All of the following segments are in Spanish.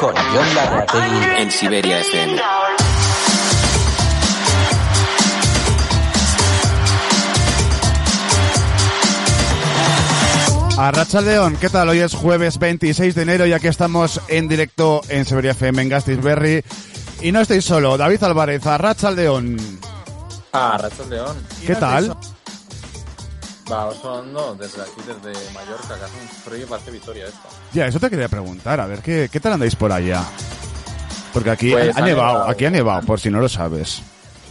con John Larrategui en Siberia FM. A Racha León, ¿qué tal? Hoy es jueves 26 de enero y aquí estamos en directo en Siberia FM en Gastisberry. Y no estoy solo, David Álvarez, a Racha León. Ah, Racha León. ¿Qué tal? Va sonando desde aquí, desde Mallorca, que hace un frío, parece Vitoria esto. Ya, eso te quería preguntar, a ver, ¿qué, qué tal andáis por allá? Porque aquí Pues ha, ha nevado, nevado. aquí ha nevado, por si no lo sabes.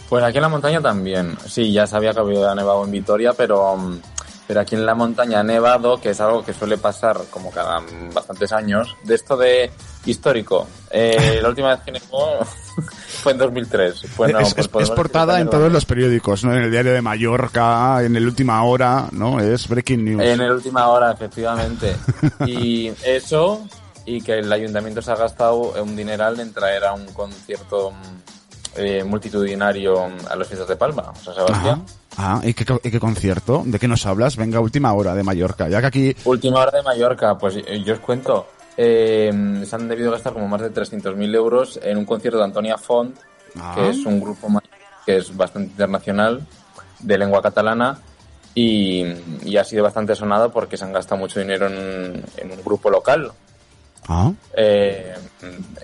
Pues aquí en la montaña también. Sí, ya sabía que había nevado en Vitoria, pero, mm, pero aquí en la montaña ha nevado, que es algo que suele pasar como cada bastantes años. De esto de histórico. Eh, la última vez que nevó fue en 2003. Bueno, es, pues es- es portada en todos los periódicos, ¿no? En el diario de Mallorca, en el Última Hora, ¿no? Es breaking news. En el última hora, efectivamente. Y eso, y que el ayuntamiento se ha gastado un dineral en traer a un concierto mm, eh, multitudinario a los fiestas de Palma, o sea, Sebastián. Ah, ¿y qué, co- y qué concierto? ¿De qué nos hablas? Venga, última hora de Mallorca. Ya que aquí... Última hora de Mallorca, pues eh, yo os cuento. eh, se han debido gastar como más de 300.000 euros en un concierto de Antonia Font, Ah. que es un grupo que es bastante internacional de lengua catalana y, y ha sido bastante sonado porque se han gastado mucho dinero en, en un grupo local. Ah, Eh,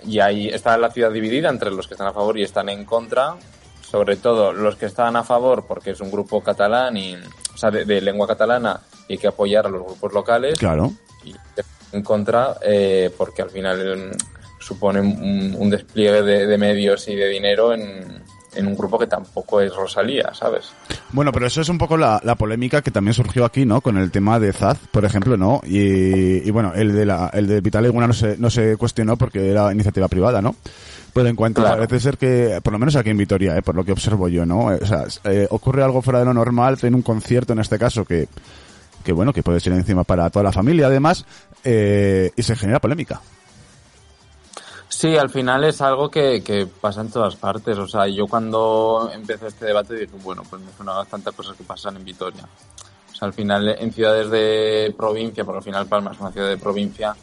y ahí está la ciudad dividida entre los que están a favor y están en contra. Sobre todo los que están a favor porque es un grupo catalán y, o sea, de, de lengua catalana y hay que apoyar a los grupos locales. claro. Y en contra eh, porque al final eh, supone un, un despliegue de, de medios y de dinero en, en un grupo que tampoco es Rosalía, ¿sabes? Bueno, pero eso es un poco la, la polémica que también surgió aquí, ¿no? Con el tema de Zaz, por ejemplo, ¿no? Y, y bueno, el de la, el de Vital Laguna no se, no se cuestionó porque era iniciativa privada, ¿no? Pero en cuanto Claro. parece ser que, por lo menos aquí en Vitoria, ¿eh? por lo que observo yo, ¿no? O sea, eh, ocurre algo fuera de lo normal, en un concierto en este caso que, que bueno, que puede ser encima para toda la familia además, eh, y se genera polémica. Sí, al final es algo que, que pasa en todas partes. O sea, yo cuando empecé este debate dije, bueno, pues me suenan tantas cosas que pasan en Vitoria. O sea, al final en ciudades de provincia, porque al final Palma es una ciudad de provincia,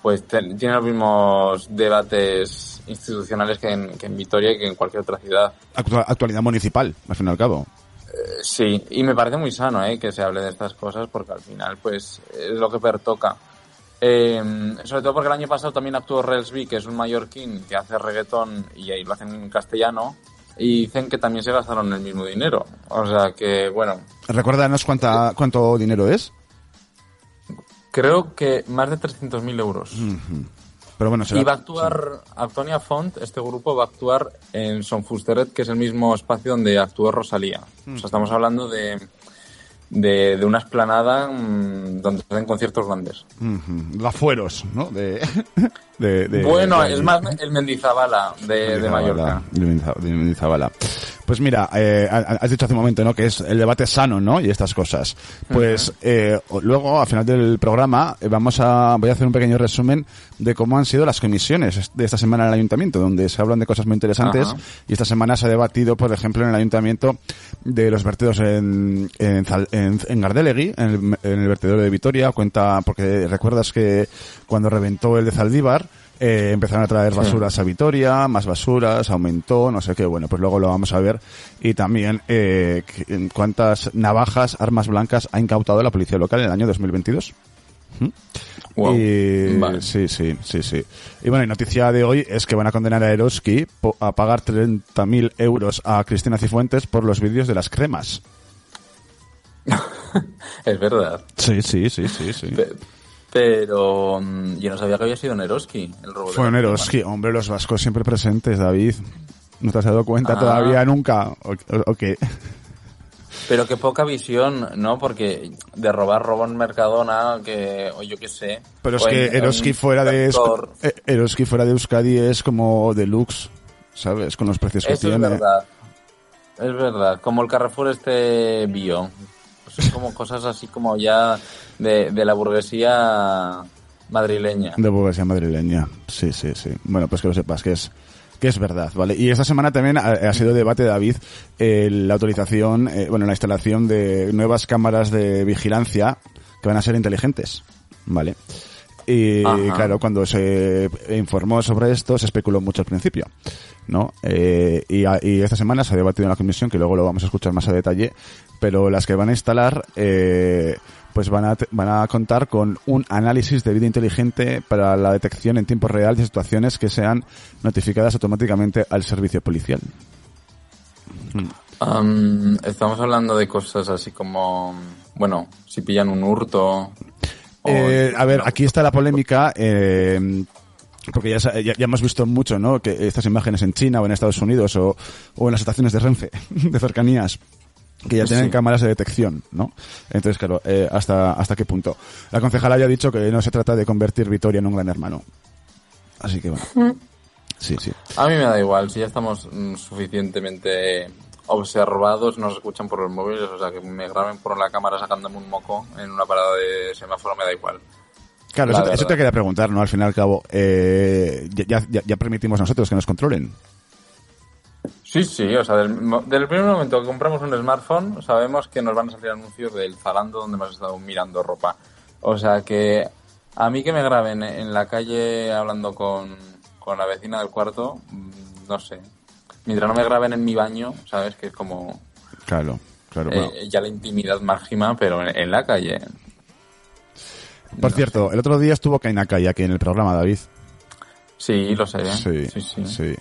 pues te- tiene los mismos debates institucionales que en, que en Vitoria y que en cualquier otra ciudad. Actua- actualidad municipal, al fin y al cabo. Eh, Sí, y me parece muy sano ¿eh? que se hable de estas cosas porque al final pues es lo que pertoca. Eh, sobre todo porque el año pasado también actuó Relsby, que es un mallorquín que hace reggaetón y ahí lo hacen en castellano, y dicen que también se gastaron el mismo dinero. O sea que, bueno, Recuérdanos cuánta, cuánto dinero es. creo que más de 300.000 euros. Pero bueno, será- Y va a actuar, Antonia Font, este grupo va a actuar en Son Fusteret, que es el mismo espacio donde actuó Rosalía. O sea, estamos hablando de, de, de una esplanada mm, donde se hacen conciertos grandes. Ujú, Lafueros, ¿no? De, de- de- bueno, de- es más el Mendizabala de, de Mallorca. De Mendiza- de Mendizabala. Pues mira, eh, ha- has dicho hace un momento, ¿no? Que es el debate sano, ¿no? Y estas cosas. Pues eh, luego, al final del programa, eh, vamos a voy a hacer un pequeño resumen de cómo han sido las comisiones de esta semana en el ayuntamiento, donde se hablan de cosas muy interesantes. Y esta semana se ha debatido, por ejemplo, en el ayuntamiento de los vertidos en, en, en Gardelegui, en el, en el vertedero de Vitoria. Cuenta, porque recuerdas que cuando reventó el de Zaldívar, eh, empezaron a traer basuras a Vitoria, más basuras, aumentó, no sé qué, bueno, pues luego lo vamos a ver. Y también eh, cuántas navajas, armas blancas ha incautado la policía local en el año 2022. Wow. Y, Vale. Sí, sí, sí, sí. Y bueno, y noticia de hoy es que van a condenar a Eroski a pagar 30.000 euros a Cristina Cifuentes por los vídeos de las cremas. Es verdad. Sí, sí, sí, sí, sí. Pero mm, yo no sabía que había sido Neroski el robo de Fue la en Eroski, hombre, los vascos siempre presentes, David. ¿No te has dado cuenta Ah. todavía nunca? ¿O, o- o qué? Pero qué poca visión, ¿no? Porque de robar robo en Mercadona, que, o yo qué sé. Pero es que Eroski fuera de eh, Eroski fuera de Euskadi es como deluxe, ¿sabes? Con los precios que Eso es tiene. verdad. Es verdad. Como el Carrefour este bio. Son como cosas así como ya de, de la burguesía madrileña. De burguesía madrileña. Sí, sí, sí. Bueno, pues que lo sepas que es que es verdad, ¿vale? Y esta semana también ha, ha sido debate, David, eh, la autorización, eh, bueno, la instalación de nuevas cámaras de vigilancia que van a ser inteligentes, ¿vale? Y Ajá. claro, cuando se informó sobre esto, se especuló mucho al principio, ¿no? Eh, y, a- y esta semana se ha debatido en la comisión, que luego lo vamos a escuchar más a detalle, pero las que van a instalar, eh, pues van a, van a contar con un análisis de vida inteligente para la detección en tiempo real de situaciones que sean notificadas automáticamente al servicio policial. Am, estamos hablando de cosas así como, bueno, si pillan un hurto. Eh, a ver, aquí está la polémica, eh, porque ya, ya, ya hemos visto mucho, ¿no? Que estas imágenes en China o en Estados Unidos o, o en las estaciones de Renfe, de cercanías, que ya tienen Sí. cámaras de detección, ¿no? Entonces, claro, eh, ¿hasta, ¿hasta qué punto? La concejala ya ha dicho que no se trata de convertir Vitoria en un gran hermano. Así que bueno. Sí, sí. A mí me da igual, si ya estamos mm, suficientemente observados, nos escuchan por los móviles, o sea, que me graben por la cámara sacándome un moco en una parada de semáforo me da igual. Claro, La eso, eso te quería preguntar, ¿no? Al fin y al cabo, eh, ya, ya, ya permitimos nosotros que nos controlen. Sí, sí, o sea, del, del primer momento que compramos un smartphone, sabemos que nos van a salir anuncios del Zalando donde hemos estado mirando ropa. O sea que a mí que me graben en la calle hablando con, con la vecina del cuarto, mm, no sé. Mientras no me graben en mi baño, ¿sabes? Que es como Claro, claro. eh, bueno. ya la intimidad máxima, pero en, en la calle. Por cierto, el otro día estuvo Kainakai aquí en el programa, David. Sí, lo sé. Sí, sí, sí. sí.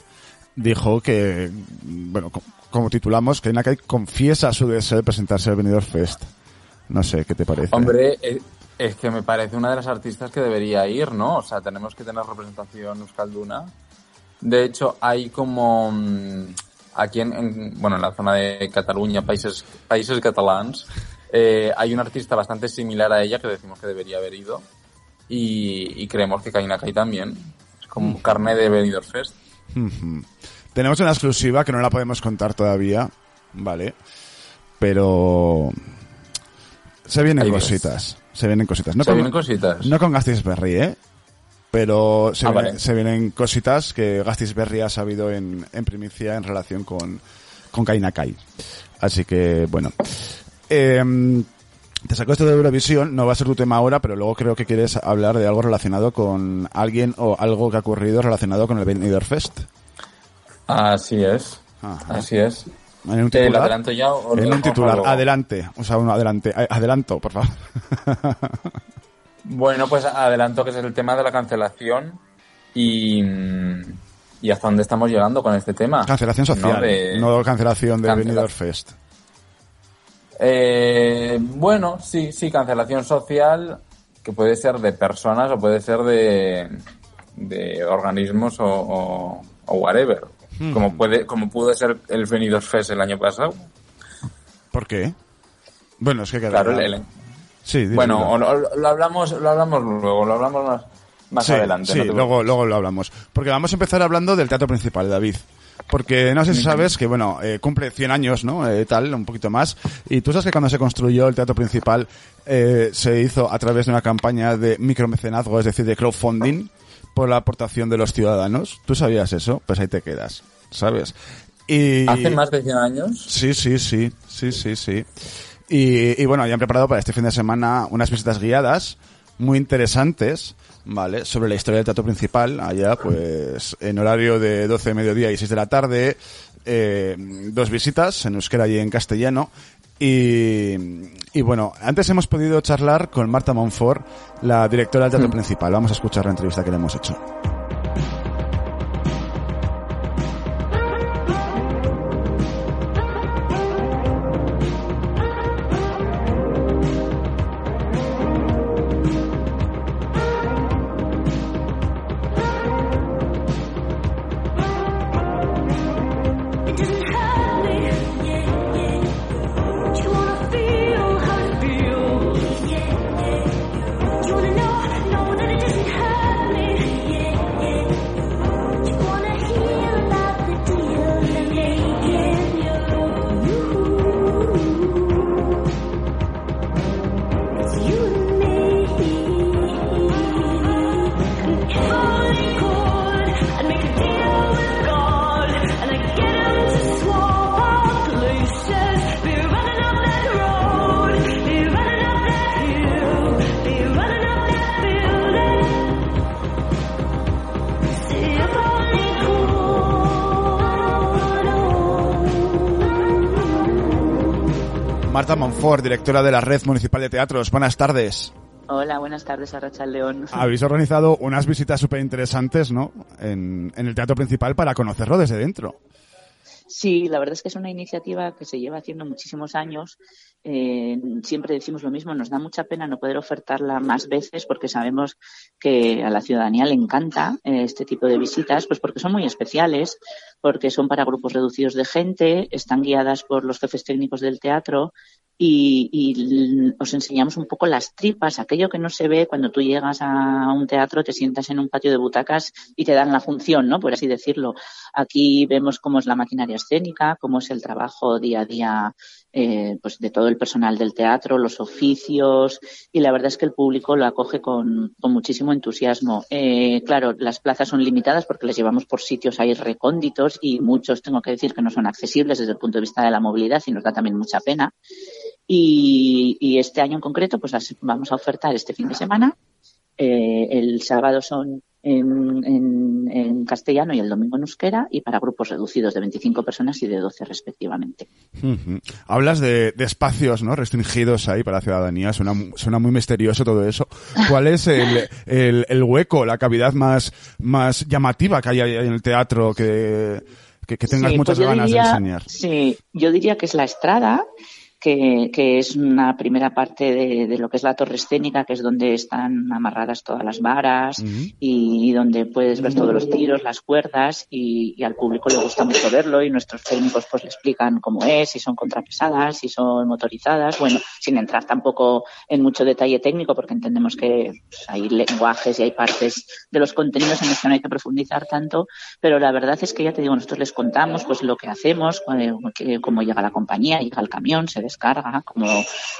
Dijo que, bueno, co- como titulamos, que Nakai confiesa su deseo de presentarse al Benidorm Fest. No sé, ¿qué te parece? Hombre, eh, es que me parece una de las artistas que debería ir, ¿no? O sea, tenemos que tener representación euskalduna. De hecho, hay como mm, aquí en, en- bueno, en la zona de Cataluña, países países catalans, eh, hay un artista bastante similar a ella que decimos que debería haber ido y, y creemos que Kaina Kai también. Es como carne de Benidorm Fest. Tenemos una exclusiva que no la podemos contar todavía, ¿vale? Pero se vienen Ahí ves. cositas, se vienen cositas. No Se con, vienen cositas. no con Gastisberry, ¿eh? Pero se, Ah, vale. se vienen cositas que Gastisberry ha sabido en, en primicia en relación con, con Kainakai. Así que, bueno. Em, te saco esto de Eurovisión, no va a ser tu tema ahora, pero luego creo que quieres hablar de algo relacionado con alguien o algo que ha ocurrido relacionado con el Benidorm Fest. Así es. Ajá. Así es. En un ¿Te lo titular. adelanto ya o en un titular. Adelante. O sea, uno adelante. Adelanto, por favor. Bueno, pues adelanto que es el tema de la cancelación y, y hasta dónde estamos llegando con este tema. cancelación social. ¿no? De- No, cancelación de Cancela- Benidorm Fest. Eh, bueno, sí, sí, cancelación social que puede ser de personas o puede ser de, de organismos o, o, o whatever. Hmm. Como puede, como pudo ser el Benidorm Fest el año pasado. ¿Por qué? Bueno, es que Claro, el- el- Sí, bueno, o lo, lo hablamos, lo hablamos luego, lo hablamos más, más Sí, adelante. Sí, no luego, luego lo hablamos. Porque vamos a empezar hablando del teatro principal, David. Porque no sé si sabes que, bueno, eh, cumple 100 años, ¿no? Eh, tal, un poquito más. Y tú sabes que cuando se construyó el teatro principal eh, se hizo a través de una campaña de micromecenazgo, es decir, de crowdfunding, por la aportación de los ciudadanos. ¿Tú sabías eso? Pues ahí te quedas, ¿sabes? Y... ¿Hace más de 100 años? Sí, sí, sí, sí, sí, sí. Y, y bueno, ya han preparado para este fin de semana unas visitas guiadas muy interesantes, ¿vale? Sobre la historia del teatro principal, allá pues en horario de 12 de mediodía y 6 de la tarde, eh, dos visitas en euskera y en castellano. Y, y bueno, antes hemos podido charlar con Marta Monfort, la directora del teatro principal. Vamos a escuchar la entrevista que le hemos hecho. Monfort, directora de la Red Municipal de Teatros. Buenas tardes. Hola, buenas tardes, Arracha León. Habéis organizado unas visitas súper interesantes, ¿no? En, en el teatro principal para conocerlo desde dentro. Sí, la verdad es que es una iniciativa que se lleva haciendo muchísimos años. Eh, siempre decimos lo mismo, nos da mucha pena no poder ofertarla más veces porque sabemos que a la ciudadanía le encanta eh, este tipo de visitas, pues porque son muy especiales, porque son para grupos reducidos de gente, están guiadas por los jefes técnicos del teatro y, y, os enseñamos un poco las tripas, aquello que no se ve cuando tú llegas a un teatro, te sientas en un patio de butacas y te dan la función, ¿no? Por así decirlo. Aquí vemos cómo es la maquinaria escénica, cómo es el trabajo día a día eh, pues de todo el personal del teatro, los oficios y la verdad es que el público lo acoge con, con muchísimo entusiasmo. Eh, claro, las plazas son limitadas porque les llevamos por sitios ahí recónditos y muchos, tengo que decir, que no son accesibles desde el punto de vista de la movilidad y nos da también mucha pena. Y, y este año en concreto, pues vamos a ofertar este fin de semana. Eh, el sábado son en, en, en, castellano y el domingo en euskera y para grupos reducidos de 25 personas y de 12 respectivamente. Uh -huh. Hablas de, de, espacios no restringidos ahí para la ciudadanía, suena, suena muy misterioso todo eso. ¿Cuál es el, el, el hueco, la cavidad más, más llamativa que hay en el teatro que, que, que tengas sí, muchas pues ganas diría, de enseñar? Sí, yo diría que es la estrada que, que, es una primera parte de, de, lo que es la torre escénica, que es donde están amarradas todas las varas uh -huh. y, y, donde puedes ver todos los tiros, las cuerdas y, y, al público le gusta mucho verlo y nuestros técnicos pues le explican cómo es, si son contrapesadas, si son motorizadas, bueno, sin entrar tampoco en mucho detalle técnico porque entendemos que pues, hay lenguajes y hay partes de los contenidos en los que no hay que profundizar tanto, pero la verdad es que ya te digo, nosotros les contamos pues lo que hacemos, eh, cómo llega la compañía, llega el camión, se descarga, cómo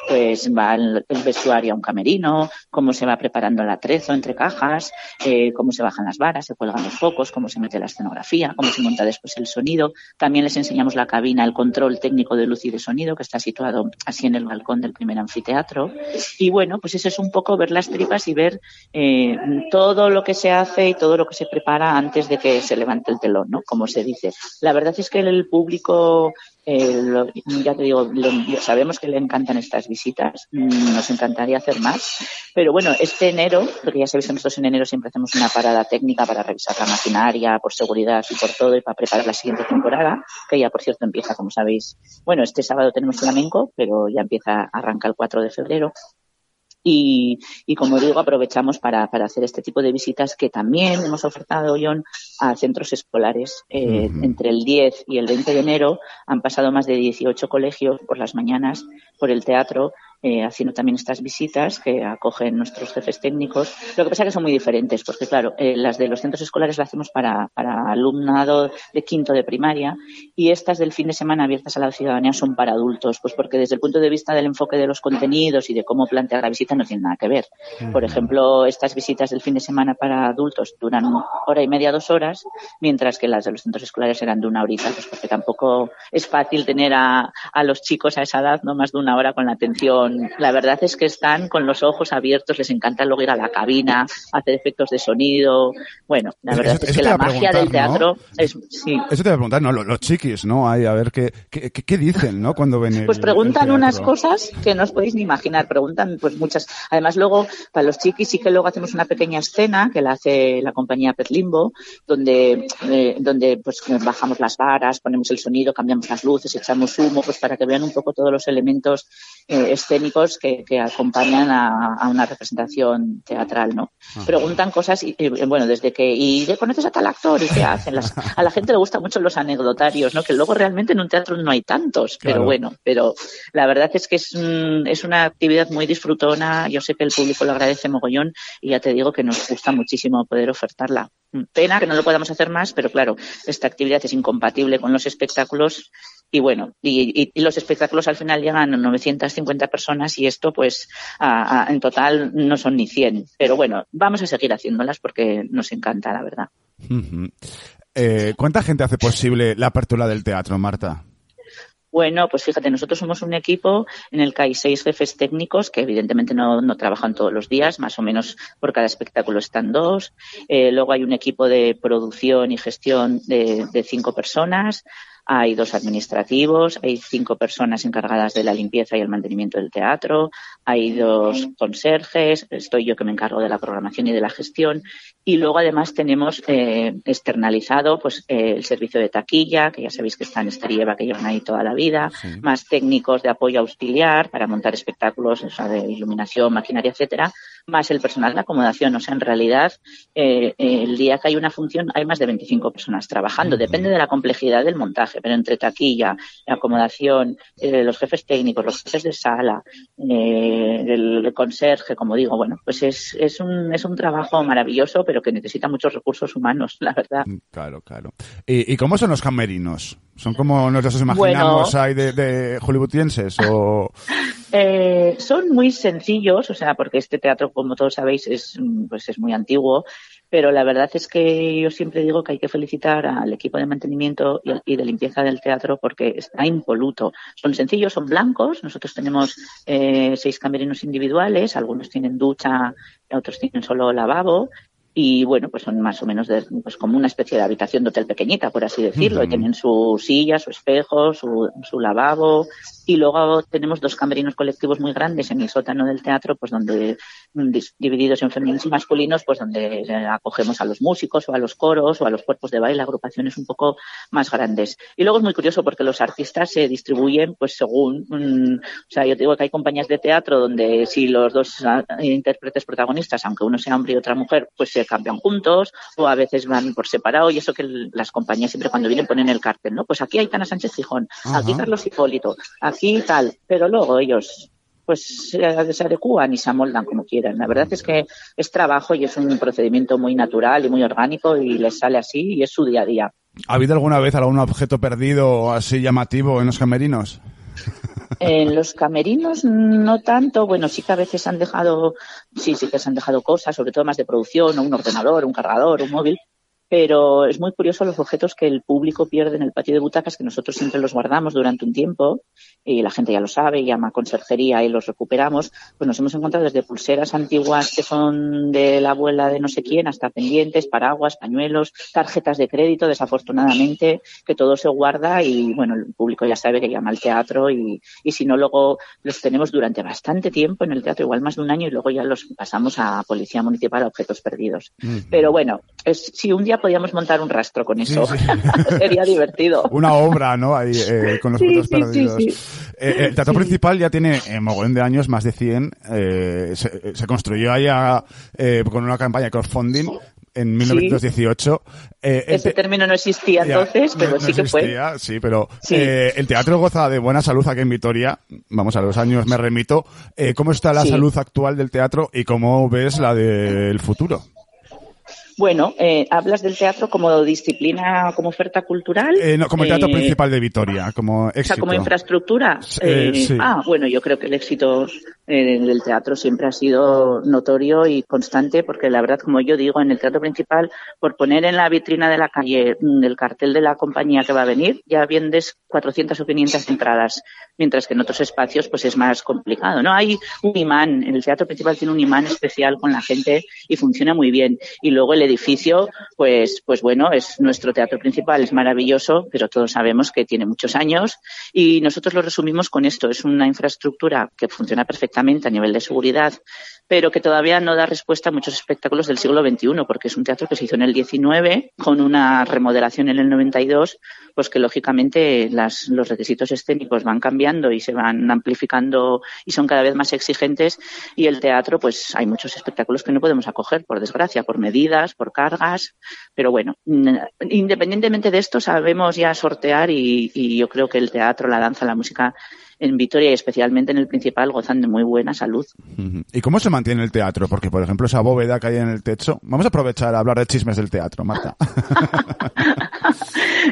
pues va el, vestuario a un camerino, cómo se va preparando el atrezo entre cajas, eh, cómo se bajan las varas, se cuelgan los focos, cómo se mete la escenografía, cómo se monta después el sonido. También les enseñamos la cabina, el control técnico de luz y de sonido, que está situado así en el balcón del primer anfiteatro. Y bueno, pues eso es un poco ver las tripas y ver eh, todo lo que se hace y todo lo que se prepara antes de que se levante el telón, ¿no? Como se dice. La verdad es que el público eh, lo, ya te digo, lo, sabemos que le encantan estas visitas, mm, nos encantaría hacer más, pero bueno, este enero, porque ya sabéis que nosotros en enero siempre hacemos una parada técnica para revisar la maquinaria, por seguridad y por todo, y para preparar la siguiente temporada, que ya por cierto empieza, como sabéis, bueno, este sábado tenemos flamenco, pero ya empieza, arranca el 4 de febrero, y, y, como digo, aprovechamos para, para, hacer este tipo de visitas que también hemos ofertado, John, a centros escolares. Eh, uh -huh. Entre el 10 y el 20 de enero han pasado más de 18 colegios por las mañanas por el teatro eh, haciendo también estas visitas que acogen nuestros jefes técnicos. Lo que pasa es que son muy diferentes, porque claro, eh, las de los centros escolares las hacemos para, para alumnado de quinto de primaria y estas del fin de semana abiertas a la ciudadanía son para adultos, pues porque desde el punto de vista del enfoque de los contenidos y de cómo plantear la visita no tienen nada que ver. Por ejemplo, estas visitas del fin de semana para adultos duran hora y media, dos horas, mientras que las de los centros escolares eran de una horita, pues porque tampoco es fácil tener a, a los chicos a esa edad no más de una hora con la atención la verdad es que están con los ojos abiertos, les encanta luego ir a la cabina, hacer efectos de sonido. Bueno, la verdad eso, es que la magia del teatro ¿no? es, sí. Eso te voy a preguntar, ¿no? Los, los chiquis, ¿no? Hay a ver qué, qué, qué dicen, ¿no? Cuando ven el, Pues preguntan unas cosas que no os podéis ni imaginar, preguntan pues muchas. Además luego, para los chiquis sí que luego hacemos una pequeña escena que la hace la compañía Pet Limbo, donde, eh, donde pues bajamos las varas, ponemos el sonido, cambiamos las luces, echamos humo, pues para que vean un poco todos los elementos eh, escénicos que, que acompañan a, a, una representación teatral, ¿no? Ajá. Preguntan cosas, y, y, bueno, desde que, ¿y ya conoces a tal actor? ¿Y qué hacen? Las, a la gente le gustan mucho los anecdotarios, ¿no? Que luego realmente en un teatro no hay tantos, pero claro. bueno, pero la verdad es que es, es una actividad muy disfrutona, yo sé que el público lo agradece mogollón y ya te digo que nos gusta muchísimo poder ofertarla. Pena que no lo podamos hacer más, pero claro, esta actividad es incompatible con los espectáculos y bueno, y, y, los espectáculos al final llegan a 950 personas y esto pues a, a, en total no son ni 100. Pero bueno, vamos a seguir haciéndolas porque nos encanta, la verdad. Uh -huh. eh, ¿Cuánta gente hace posible la apertura del teatro, Marta? Bueno, pues fíjate, nosotros somos un equipo en el que hay seis jefes técnicos que evidentemente no, no trabajan todos los días, más o menos por cada espectáculo están dos. Eh, luego hay un equipo de producción y gestión de, de cinco personas hay dos administrativos, hay cinco personas encargadas de la limpieza y el mantenimiento del teatro, hay dos conserjes, estoy yo que me encargo de la programación y de la gestión, y luego además tenemos eh, externalizado pues eh, el servicio de taquilla, que ya sabéis que está en Esterieva, que llevan ahí toda la vida, más técnicos de apoyo auxiliar para montar espectáculos, o sea, de iluminación, maquinaria, etcétera, más el personal de acomodación. O sea, en realidad, eh, el día que hay una función hay más de 25 personas trabajando. Depende de la complejidad del montaje, pero entre taquilla, acomodación, eh, los jefes técnicos, los jefes de sala, eh, el conserje, como digo, bueno, pues es, es, un, es un trabajo maravilloso, pero que necesita muchos recursos humanos, la verdad. Claro, claro. ¿Y, y cómo son los camerinos? ¿Son como nos los imaginamos Bueno. ahí de, de hollywoodienses o...? Eh, son muy sencillos, o sea, porque este teatro, como todos sabéis, es, pues es muy antiguo, pero la verdad es que yo siempre digo que hay que felicitar al equipo de mantenimiento y de limpieza del teatro porque está impoluto. Son sencillos, son blancos. Nosotros tenemos eh, seis camerinos individuales, algunos tienen ducha, otros tienen solo lavabo. Y bueno, pues son más o menos de, pues como una especie de habitación de hotel pequeñita, por así decirlo. Y tienen su silla, su espejo, su, su lavabo. Y luego tenemos dos camerinos colectivos muy grandes en el sótano del teatro, pues donde mm, divididos en femeninos y masculinos, pues donde eh, acogemos a los músicos o a los coros o a los cuerpos de baile, agrupaciones un poco más grandes. Y luego es muy curioso porque los artistas se distribuyen pues según, mm, o sea, yo te digo que hay compañías de teatro donde si los dos ah, intérpretes protagonistas, aunque uno sea hombre y otra mujer, pues se cambian juntos o a veces van por separado y eso que las compañías siempre cuando vienen ponen el cartel, ¿no? Pues aquí hay Tana Sánchez Gijón, aquí. Carlos Hipólito, aquí tal, pero luego ellos pues se, se adecúan y se amoldan como quieran. La verdad es que es trabajo y es un procedimiento muy natural y muy orgánico y les sale así y es su día a día. ¿Ha habido alguna vez algún objeto perdido así llamativo en los camerinos? En los camerinos no tanto, bueno, sí que a veces han dejado, sí, sí que se han dejado cosas, sobre todo más de producción, un ordenador, un cargador, un móvil, pero es muy curioso los objetos que el público pierde en el patio de butacas, que nosotros siempre los guardamos durante un tiempo, y la gente ya lo sabe, llama a conserjería y los recuperamos, pues nos hemos encontrado desde pulseras antiguas que son de la abuela de no sé quién, hasta pendientes, paraguas, pañuelos, tarjetas de crédito, desafortunadamente, que todo se guarda y bueno, el público ya sabe que llama al teatro y, y si no, luego los tenemos durante bastante tiempo en el teatro, igual más de un año, y luego ya los pasamos a Policía Municipal a objetos perdidos. Pero bueno, es, si un día podíamos montar un rastro con eso, sí. sería divertido. Una obra, ¿no? Ahí, eh, con los Sí, sí, sí, perdidos. sí. Eh, el teatro principal ya tiene eh, mogollón de años, más de 100. eh, se, se construyó allá eh, con una campaña de crowdfunding en 1918. Eh, el Ese término no existía Ya, entonces, no- pero no sí que fue. Sí, pero Sí. eh, el teatro goza de buena salud aquí en Vitoria. Vamos a los años, me remito. Eh, ¿Cómo está la Sí. salud actual del teatro y cómo ves la del futuro? Bueno, eh, hablas del teatro como disciplina, como oferta cultural. Eh, no, como el teatro Eh, principal de Vitoria, como O sea, éxito. como infraestructura. Eh, sí. Ah, bueno, yo creo que el éxito eh, del teatro siempre ha sido notorio y constante, porque la verdad, como yo digo, en el teatro principal, por poner en la vitrina de la calle mm, el cartel de la compañía que va a venir, ya vendes 400 o 500 entradas, mientras que en otros espacios pues es más complicado, ¿no? Hay un imán, el teatro principal tiene un imán especial con la gente y funciona muy bien. Y luego el edificio, pues, pues bueno, es nuestro teatro principal, es maravilloso, pero todos sabemos que tiene muchos años y nosotros lo resumimos con esto. Es una infraestructura que funciona perfectamente a nivel de seguridad, pero que todavía no da respuesta a muchos espectáculos del siglo XXI, porque es un teatro que se hizo en el XIX con una remodelación en el 92, pues que lógicamente las, los requisitos escénicos van cambiando y se van amplificando y son cada vez más exigentes y el teatro, pues hay muchos espectáculos que no podemos acoger, por desgracia, por medidas, por cargas, pero bueno, independientemente de esto sabemos ya sortear y, y yo creo que el teatro, la danza, la música en Vitoria y especialmente en el principal gozan de muy buena salud. ¿Y cómo se mantiene el teatro? Porque, por ejemplo, esa bóveda que hay en el techo. Vamos a aprovechar a hablar de chismes del teatro, Marta.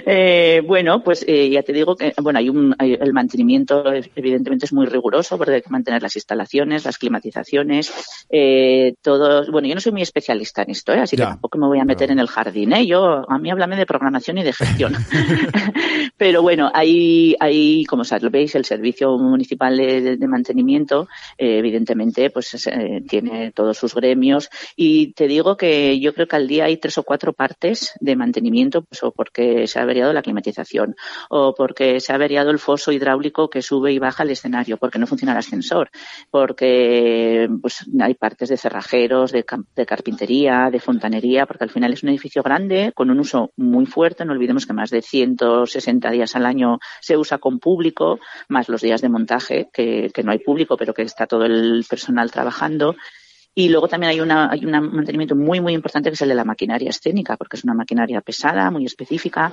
Eh, bueno, pues eh, ya te digo que bueno hay un hay- el mantenimiento eh, evidentemente es muy riguroso porque hay que mantener las instalaciones, las climatizaciones, eh, todo. Bueno, yo no soy muy especialista en esto, ¿eh? así Ya, que tampoco me voy a meter en el jardín. ¿eh? Yo a mí háblame de programación y de gestión. Pero bueno, hay hay como sabéis el servicio municipal de, mantenimiento evidentemente pues es, eh, tiene todos sus gremios y te digo que yo creo que al día hay tres o cuatro partes de mantenimiento pues o porque se ha averiado la climatización o porque se ha averiado el foso hidráulico que sube y baja el escenario, porque no funciona el ascensor, porque pues, hay partes de cerrajeros, de, carpintería, de fontanería, porque al final es un edificio grande con un uso muy fuerte. No olvidemos que más de 160 días al año se usa con público, más los días de montaje, que, que no hay público, pero que está todo el personal trabajando. Y luego también hay, una, hay un mantenimiento muy, muy importante que es el de la maquinaria escénica, porque es una maquinaria pesada, muy específica,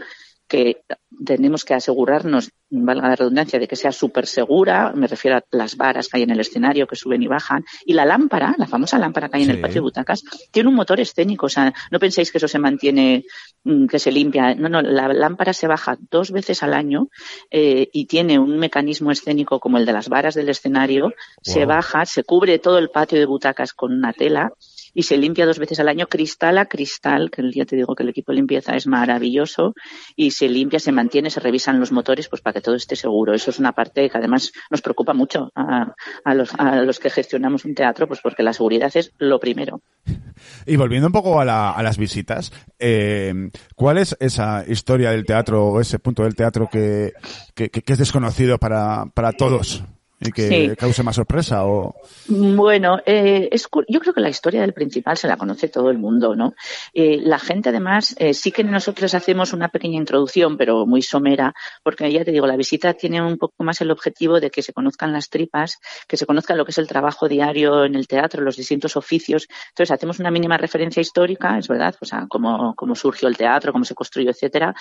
que tenemos que asegurarnos, valga la redundancia, de que sea súper segura. Me refiero a las varas que hay en el escenario que suben y bajan. Y la lámpara, la famosa lámpara que hay en el patio de butacas, tiene un motor escénico. O sea, no penséis que eso se mantiene, mm, que se limpia. No, no, la lámpara se baja dos veces al año eh, y tiene un mecanismo escénico como el de las varas del escenario. Se baja, se cubre todo el patio de butacas con una tela y se limpia dos veces al año cristal a cristal, que el día te digo que el equipo de limpieza es maravilloso y se limpia, se mantiene, se revisan los motores pues para que todo esté seguro. Eso es una parte que además nos preocupa mucho a, los, a los que gestionamos un teatro, pues porque la seguridad es lo primero. Y volviendo un poco a, la- a las visitas, eh, ¿cuál es esa historia del teatro o ese punto del teatro que, que, que- que es desconocido para, para todos y que Sí. cause más sorpresa? O... Bueno, eh, es yo creo que la historia del principal se la conoce todo el mundo, ¿no? Eh, la gente, además, eh, sí que nosotros hacemos una pequeña introducción, pero muy somera, porque ya te digo, la visita tiene un poco más el objetivo de que se conozcan las tripas, que se conozca lo que es el trabajo diario en el teatro, los distintos oficios. Entonces, hacemos una mínima referencia histórica, es verdad, o sea, cómo, cómo surgió el teatro, cómo se construyó, etcétera.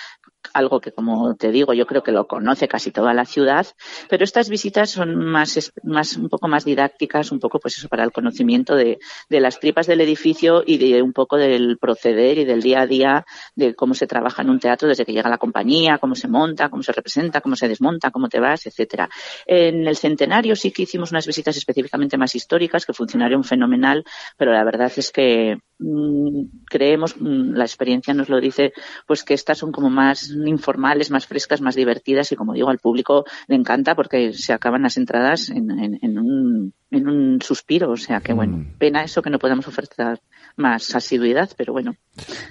Algo que, como te digo, yo creo que lo conoce casi toda la ciudad, pero estas visitas son más, más un poco más didácticas, un poco pues eso para el conocimiento de, de las tripas del edificio y de un poco del proceder y del día a día de cómo se trabaja en un teatro desde que llega la compañía, cómo se monta, cómo se representa, cómo se desmonta, cómo te vas, etcétera. En el centenario sí que hicimos unas visitas específicamente más históricas que funcionaron fenomenal, pero la verdad es que mm, creemos, mm, la experiencia nos lo dice, pues que estas son como más informales, más frescas, más divertidas y como digo, al público le encanta porque se acaban las entradas en, en- en un, en un suspiro. O sea que bueno, Mm. pena eso que no podamos ofertar más asiduidad, pero bueno.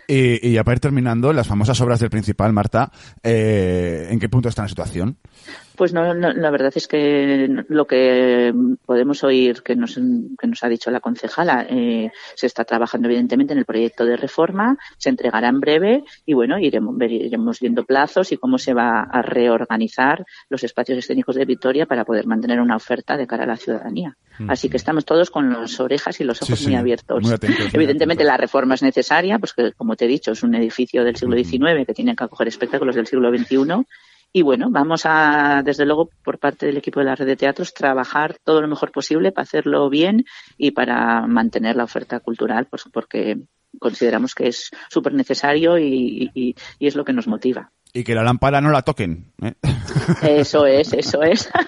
Y, y ya para ir terminando, las famosas obras del principal, Marta, eh, ¿en qué punto está la situación? Pues no, no, la verdad es que lo que podemos oír que nos, que nos ha dicho la concejala, eh, se está trabajando evidentemente en el proyecto de reforma, se entregará en breve y bueno, iremos, iremos viendo plazos y cómo se va a reorganizar los espacios escénicos de Vitoria para poder mantener una oferta de cara a la ciudadanía. Así que estamos todos con las orejas y los ojos sí, muy abiertos. muy atentos, muy Evidentemente la reforma es necesaria, pues que como te he dicho, es un edificio del siglo XIX que tiene que acoger espectáculos del siglo XXI y bueno, vamos a, desde luego, por parte del equipo de la red de teatros, trabajar todo lo mejor posible para hacerlo bien y para mantener la oferta cultural, pues porque consideramos que es súper necesario y, es lo que nos motiva. Y que la lámpara no la toquen. ¿eh? Eso es, eso es.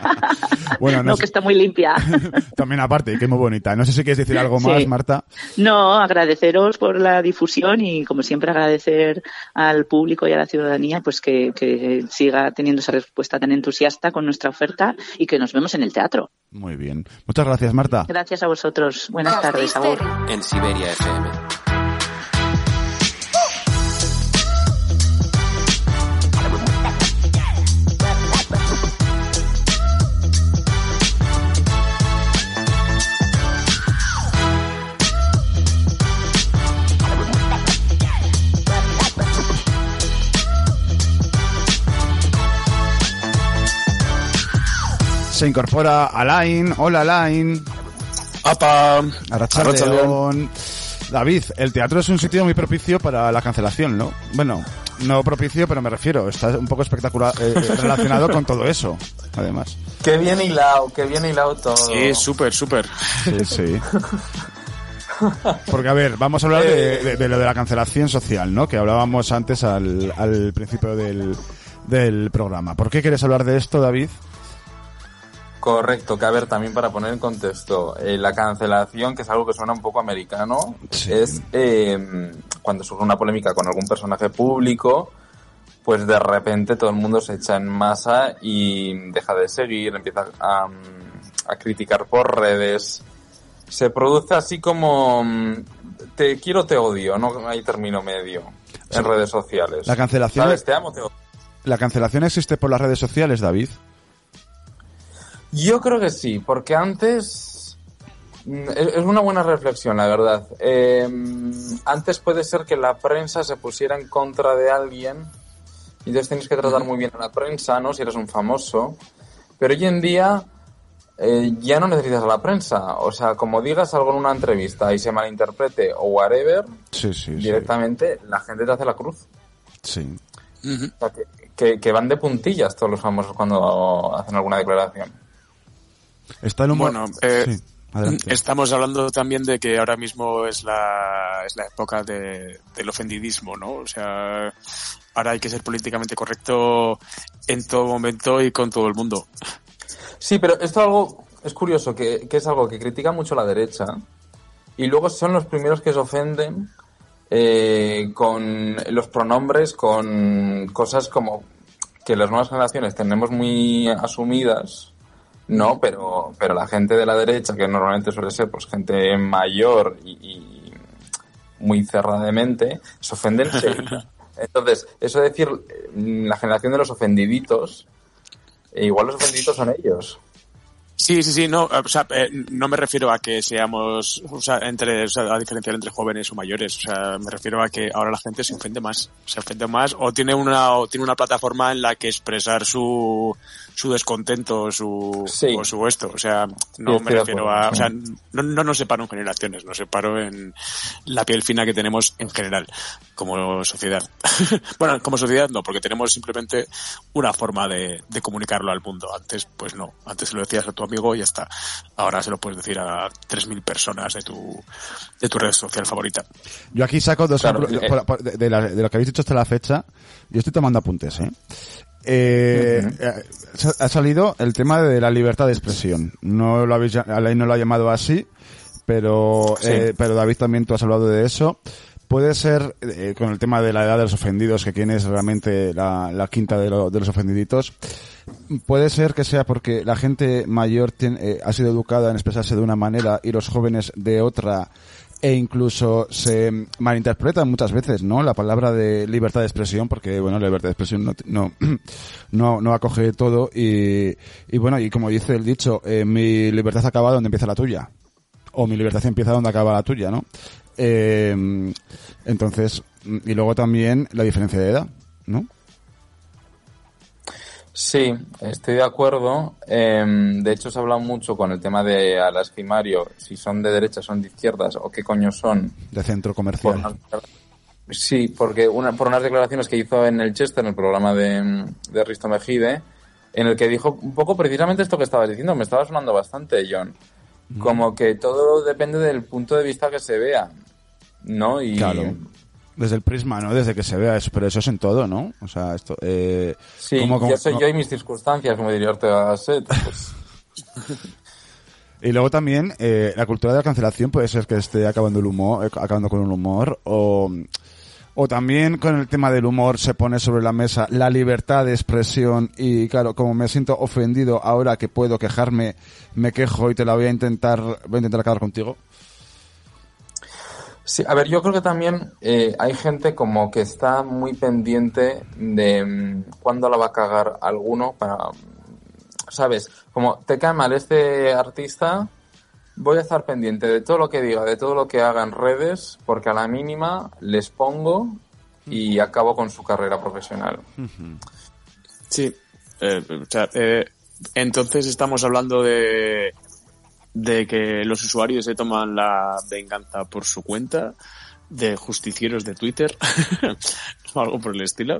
Bueno, no no, sé- que está muy limpia. También aparte, que muy bonita. No sé si quieres decir algo más, Sí. Marta. No, agradeceros por la difusión y, como siempre, agradecer al público y a la ciudadanía pues que, que siga teniendo esa respuesta tan entusiasta con nuestra oferta y que nos vemos en el teatro. Muy bien. Muchas gracias, Marta. Gracias a vosotros. Buenas tardes. En Siberia FM. Se incorpora Alain. Hola, Alain. ¡Apa! Arrachaldeón. David, el teatro es un sitio muy propicio para la cancelación, ¿no? Bueno, no propicio, pero me refiero, está un poco espectacular, eh, relacionado con todo eso, además. Qué bien hilado, qué bien hilado todo. Sí, súper, súper. Sí, sí. Porque, a ver, vamos a hablar de, de- de lo de la cancelación social, ¿no? Que hablábamos antes al, al principio del, del programa. ¿Por qué quieres hablar de esto, David? Correcto, que a ver, también para poner en contexto, eh, la cancelación, que es algo que suena un poco americano, Sí. es eh, cuando surge una polémica con algún personaje público, pues de repente todo el mundo se echa en masa y deja de seguir, empieza a, a criticar por redes. Se produce así como mm, te quiero, te odio, no hay término medio en redes sociales. La cancelación ¿Sabes? es- Te amo, te odio. ¿La cancelación existe por las redes sociales, David? Yo creo que sí, porque antes mm, es es una buena reflexión, la verdad. Eh, antes puede ser que la prensa se pusiera en contra de alguien y entonces tienes que tratar muy bien a la prensa, ¿no? Si eres un famoso. Pero hoy en día eh, ya no necesitas a la prensa. O sea, como digas algo en una entrevista y se malinterprete o whatever, Sí, sí, sí. directamente la gente te hace la cruz. Sí. Ujú. O sea, que, que- que van de puntillas todos los famosos cuando hacen alguna declaración. Está el humor. Bueno, eh, Sí, adelante. Estamos hablando también de que ahora mismo es la, es la época de- del ofendidismo, ¿no? O sea, ahora hay que ser políticamente correcto en todo momento y con todo el mundo. Sí, pero esto algo es curioso, que, que es algo que critica mucho la derecha y luego son los primeros que se ofenden eh, con los pronombres, con cosas como que las nuevas generaciones tenemos muy asumidas, ¿no? Pero, pero la gente de la derecha, que normalmente suele ser pues gente mayor y, y muy cerrada de mente, se ofenden. Entonces, eso de decir eh, la generación de los ofendiditos, eh, igual los ofendiditos son ellos. Sí, sí, sí, no, o sea, eh, no me refiero a que seamos, o sea, entre, o sea, a diferenciar entre jóvenes o mayores, o sea, me refiero a que ahora la gente se ofende más, se ofende más o tiene una, o tiene una plataforma en la que expresar su, su descontento o su, Sí. o su esto, o sea, no me refiero a, o sea, no, no nos separo en generaciones, nos separo en la piel fina que tenemos en general, como sociedad. bueno, como sociedad no, porque tenemos simplemente una forma de, de comunicarlo al mundo. Antes, pues no. Antes se lo decías a tu amigo y ya está. Ahora se lo puedes decir a 3.000 personas de tu, de tu red social favorita. Yo aquí saco dos Claro, ejemplos eh. por- por- de, de la- de lo que habéis dicho hasta la fecha. Yo estoy tomando apuntes, ¿eh? Eh, eh, ha salido el tema de la libertad de expresión. No lo habéis, Alain no lo ha llamado así, pero, Sí. eh, pero David también tú has hablado de eso. Puede ser eh, con el tema de la edad de los ofendidos, que quién es realmente la, la quinta de, lo- de los ofendiditos. Puede ser que sea porque la gente mayor tiene- eh, ha sido educada en expresarse de una manera y los jóvenes de otra e incluso se malinterpreta muchas veces, ¿no? La palabra de libertad de expresión, porque, bueno, la libertad de expresión no, no, no, no acoge todo y, y bueno, y como dice el dicho, eh, mi libertad acaba donde empieza la tuya. O mi libertad empieza donde acaba la tuya, ¿no? Eh, entonces, y luego también la diferencia de edad, ¿no? Sí, estoy de acuerdo. Em, de hecho, se ha hablado mucho con el tema de Alas y Mario, si son de derechas, son de izquierdas o qué coño son. De centro Por comercial. sí, porque una, por unas declaraciones que hizo en el Chester, en el programa de, de Risto Mejide, en el que dijo un poco precisamente esto que estabas diciendo, me estaba sonando bastante, John. Como que todo depende del punto de vista que se vea, ¿no? Y Claro. Desde el prisma, ¿no? Desde que se vea eso, pero eso es en todo, ¿no? O sea, esto, eh, sí, ¿cómo- cómo- yo soy yo y mis circunstancias, como diría Ortega Gasset. Pues, Y luego también, eh, la cultura de la cancelación puede ser que esté acabando el humor, eh, acabando con el humor, o, o también con el tema del humor se pone sobre la mesa la libertad de expresión y claro, como me siento ofendido ahora que puedo quejarme, me quejo y te la voy a intentar, voy a intentar acabar contigo. Sí, a ver, yo creo que también eh, hay gente como que está muy pendiente de mm, cuándo la va a cagar alguno para, ¿sabes? Como te cae mal este artista, voy a estar pendiente de todo lo que diga, de todo lo que haga en redes, porque a la mínima les pongo y acabo con su carrera profesional. Sí. Eh, o sea, eh, entonces estamos hablando de, de que los usuarios se toman la venganza por su cuenta, de justicieros de Twitter, o algo por el estilo.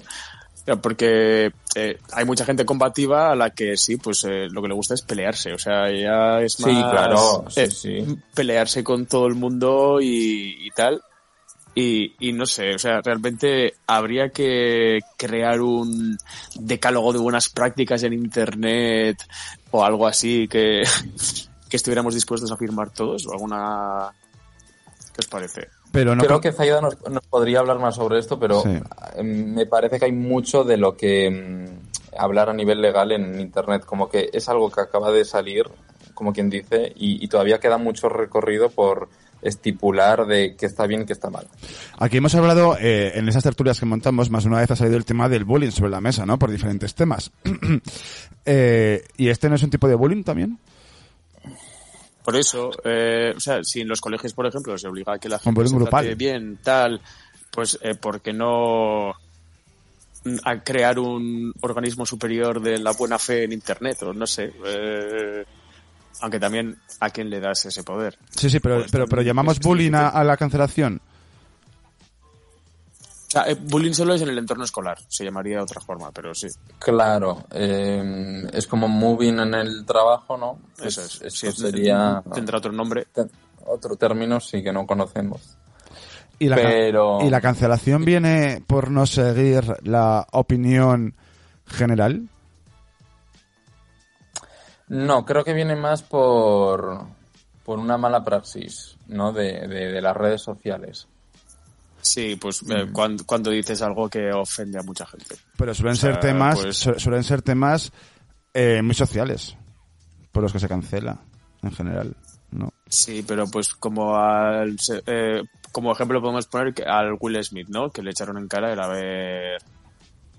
Porque eh, hay mucha gente combativa a la que sí, pues eh, lo que le gusta es pelearse. O sea, ya es Sí, más, claro, sí, eh, sí. pelearse con todo el mundo y, y tal. Y, y no sé, o sea, realmente habría que crear un decálogo de buenas prácticas en Internet o algo así que, que estuviéramos dispuestos a firmar todos o alguna... ¿Qué os parece? Pero no Creo que Zaida nos, nos podría hablar más sobre esto, pero Sí. eh, me parece que hay mucho de lo que mm, hablar a nivel legal en Internet, como que es algo que acaba de salir, como quien dice, y, y todavía queda mucho recorrido por estipular de qué está bien y qué está mal. Aquí hemos hablado, eh, en esas tertulias que montamos, más una vez ha salido el tema del bullying sobre la mesa, ¿no? Por diferentes temas. Eh, ¿Y este no es un tipo de bullying también? Por eso, eh, o sea, si en los colegios, por ejemplo, se obliga a que la gente se trate bien, tal, pues eh, porque no mm, a crear un organismo superior de la buena fe en Internet, o no sé. eh, aunque también a quién le das ese poder. Sí, sí, pero, Pues pero, pero llamamos bullying a, a la cancelación. O sea, eh, bullying solo es en el entorno escolar, se llamaría de otra forma, pero sí. Claro, eh, es como moving en el trabajo, ¿no? Eso es. Eso Sí, sería Tendrá otro nombre. otro término sí que no conocemos. Y la, Pero- y la cancelación viene por no seguir la opinión general. No, creo que viene más por, por una mala praxis, ¿no? De, de, de las redes sociales. Sí, pues eh, cuando, cuando dices algo que ofende a mucha gente. Pero suelen O sea, ser temas, pues- su- suelen ser temas eh, muy sociales, por los que se cancela, en general, ¿no? Sí, pero pues como al, eh, como ejemplo podemos poner al Will Smith, ¿no? Que le echaron en cara el haber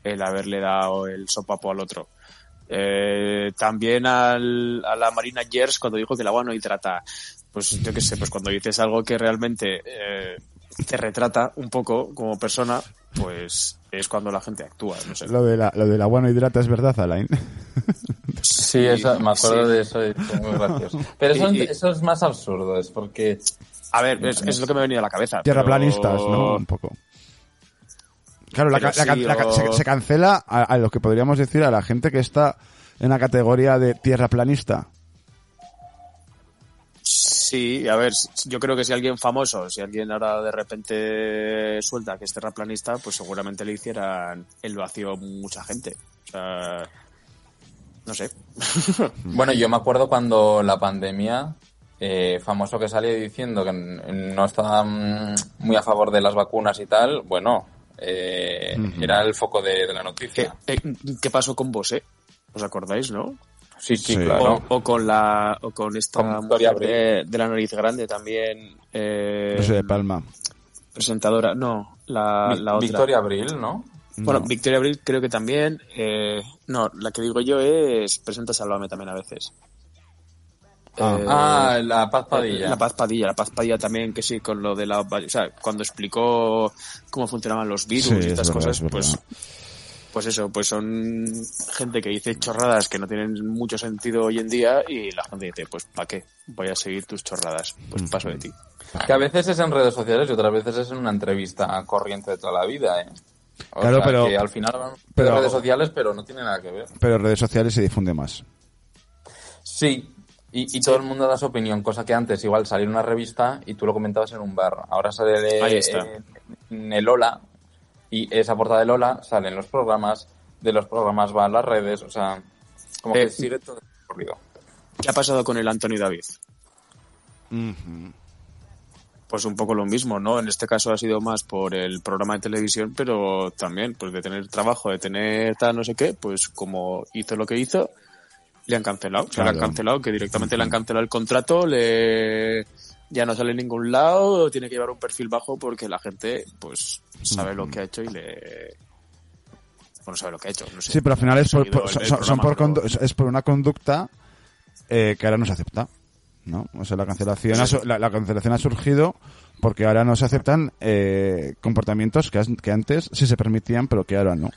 el haberle dado el sopapo al otro. Eh, también al, a la Marina Gers cuando dijo que el agua no hidrata. Pues yo qué sé, pues cuando dices algo que realmente eh, te retrata un poco como persona, pues es cuando la gente actúa, no sé. Lo, de la, lo del agua no hidrata es verdad, Alain. Sí, eso, me acuerdo sí. de eso y fue muy gracioso. Pero eso, Y- y- eso es más absurdo, es porque A ver, es, es lo que me ha venido a la cabeza. pero- Tierraplanistas, ¿no? Un poco. Claro, la, Pero o- se, se cancela a, a lo que podríamos decir a la gente que está en la categoría de tierraplanista. Sí, a ver, yo creo que si alguien famoso, si alguien ahora de repente suelta que es terraplanista, pues seguramente le hicieran el vacío a mucha gente. O sea, no sé. Bueno, yo me acuerdo cuando la pandemia, eh, famoso que salía diciendo que no estaba mm, muy a favor de las vacunas y tal, bueno, eh, era el foco de, de la ¿Qué, noticia. eh, ¿qué pasó con Bosé? ¿Os acordáis, no? Sí, sí, Sí. claro. O, o con la o con esta Con Victoria mujer de, de la nariz grande también eh, No sé, de Palma. presentadora, no, la, Vi- la otra. Victoria Abril, ¿no? Bueno, No. Victoria Abril creo que también. eh, no, la que digo yo es presenta Sálvame también a veces. Ah. Eh, Ah, la Paz Padilla. La Paz Padilla, la Paz Padilla también, que sí, con lo de la... O sea, cuando explicó cómo funcionaban los virus Sí, y es estas verdad, cosas, es pues... Pues eso, pues son gente que dice chorradas que no tienen mucho sentido hoy en día y la gente dice, pues ¿para qué? Voy a seguir tus chorradas, pues paso de ti. Que a veces es en redes sociales y otras veces es en una entrevista corriente de toda la vida, ¿eh? O Claro, sea, pero- que al final van pero- de redes sociales, pero no tiene nada que ver. Pero en redes sociales se difunde más. Sí, y, y todo el mundo da su opinión, cosa que antes igual salía en una revista y tú lo comentabas en un bar. Ahora sale de, Ahí está. eh, en el Lola y esa portada de Lola sale en los programas, de los programas va a las redes, o sea, como Eh, que sigue todo corrido. ¿Qué ha pasado con el Anthony David? Pues un poco lo mismo, ¿no? En este caso ha sido más por el programa de televisión, pero también, pues de tener trabajo, de tener tal, no sé qué, pues como hizo lo que hizo, le han cancelado. O sea, le han Claro. cancelado, que directamente le han cancelado el contrato, le ya no sale en ningún lado, tiene que llevar un perfil bajo porque la gente, pues, sabe lo que ha hecho y le... Bueno, sabe lo que ha hecho, no sé. Sí, pero al final es por, son, por, pero- es por una conducta eh, que ahora no se acepta. ¿no? O sea, la cancelación, ha, la, la cancelación ha surgido porque ahora no se aceptan eh, comportamientos que, que antes sí se permitían, pero que ahora no.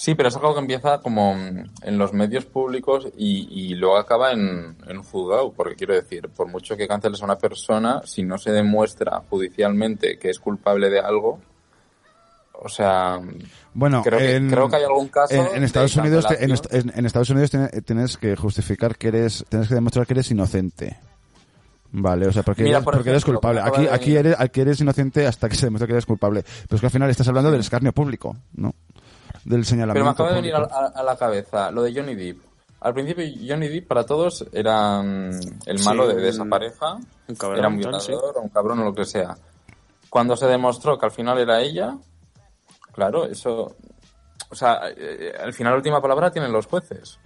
Sí, pero es algo que empieza como en los medios públicos y, y luego acaba en, en un juzgado, porque quiero decir, por mucho que canceles a una persona, si no se demuestra judicialmente que es culpable de algo, o sea, Bueno, creo, que, en, creo que hay algún caso en, Estados Unidos, te- en, Estados Unidos tiene- tienes que justificar que eres, tienes que demostrar que eres inocente. Vale, o sea, porque, Mira, eres, por porque eres culpable. Aquí, aquí, eres, aquí eres inocente hasta que se demuestre que eres culpable. Pero es que al final estás hablando del escarnio público, ¿no? Del señalamiento Pero me acaba de venir a, público. a- a la cabeza lo de Johnny Depp. Al principio Johnny Depp para todos era mm, el Sí, malo de, esa pareja, un cabrón, era un violador, un cabrón o lo que sea. Cuando se demostró que al final era ella, claro, eso... O sea, eh, al final la última palabra tienen los jueces.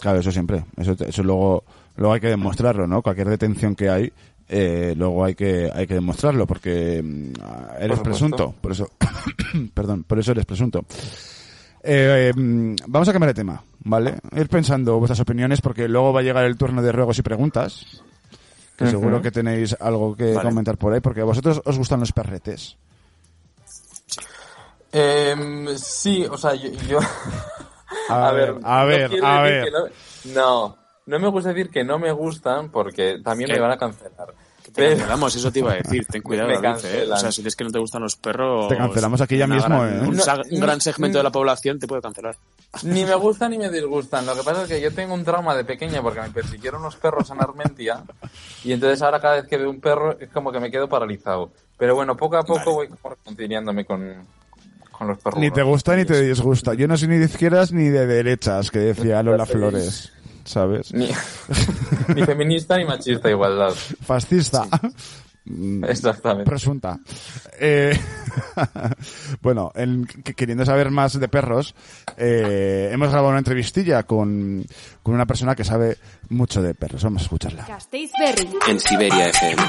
Claro, eso siempre. Eso, eso luego, luego hay que demostrarlo, ¿no? Cualquier detención que hay, eh, luego hay que, hay que demostrarlo porque mm, eres presunto. Por eso, perdón, por eso eres presunto. Eh, mm, vamos a cambiar de tema, ¿vale? Ir pensando vuestras opiniones porque luego va a llegar el turno de ruegos y preguntas. Que seguro que tenéis algo que Vale. comentar por ahí porque a vosotros os gustan los perretes. Em, sí, o sea, yo... yo- A ver, a ver, a ver. no, no me gusta decir que no me gustan porque también ¿Qué? me van a cancelar. Te Pero- cancelamos, eso te iba a decir. Ten cuidado, Me ¿eh? O sea, si ves que no te gustan los perros... Te cancelamos aquí ya mismo, gran- ¿eh? Un, No, sa- un gran ni- segmento de la población te puede cancelar. Ni me gustan ni me disgustan. Lo que pasa es que yo tengo un trauma de pequeña porque me persiguieron los perros en Armentia y entonces ahora cada vez que veo un perro es como que me quedo paralizado. Pero bueno, poco a poco voy como reconciliándome con, con los perros. Ni te gusta ni te disgusta. Yo no soy ni de izquierdas ni de derechas, que decía Lola Flores. ¿Sabes? Ni, ni feminista ni machista, igualdad. Fascista. Mm, Exactamente. Presunta. Eh, bueno, en- que- queriendo saber más de perros, eh, hemos grabado una entrevistilla con, con una persona que sabe mucho de perros. Vamos a escucharla. En Siberia FM.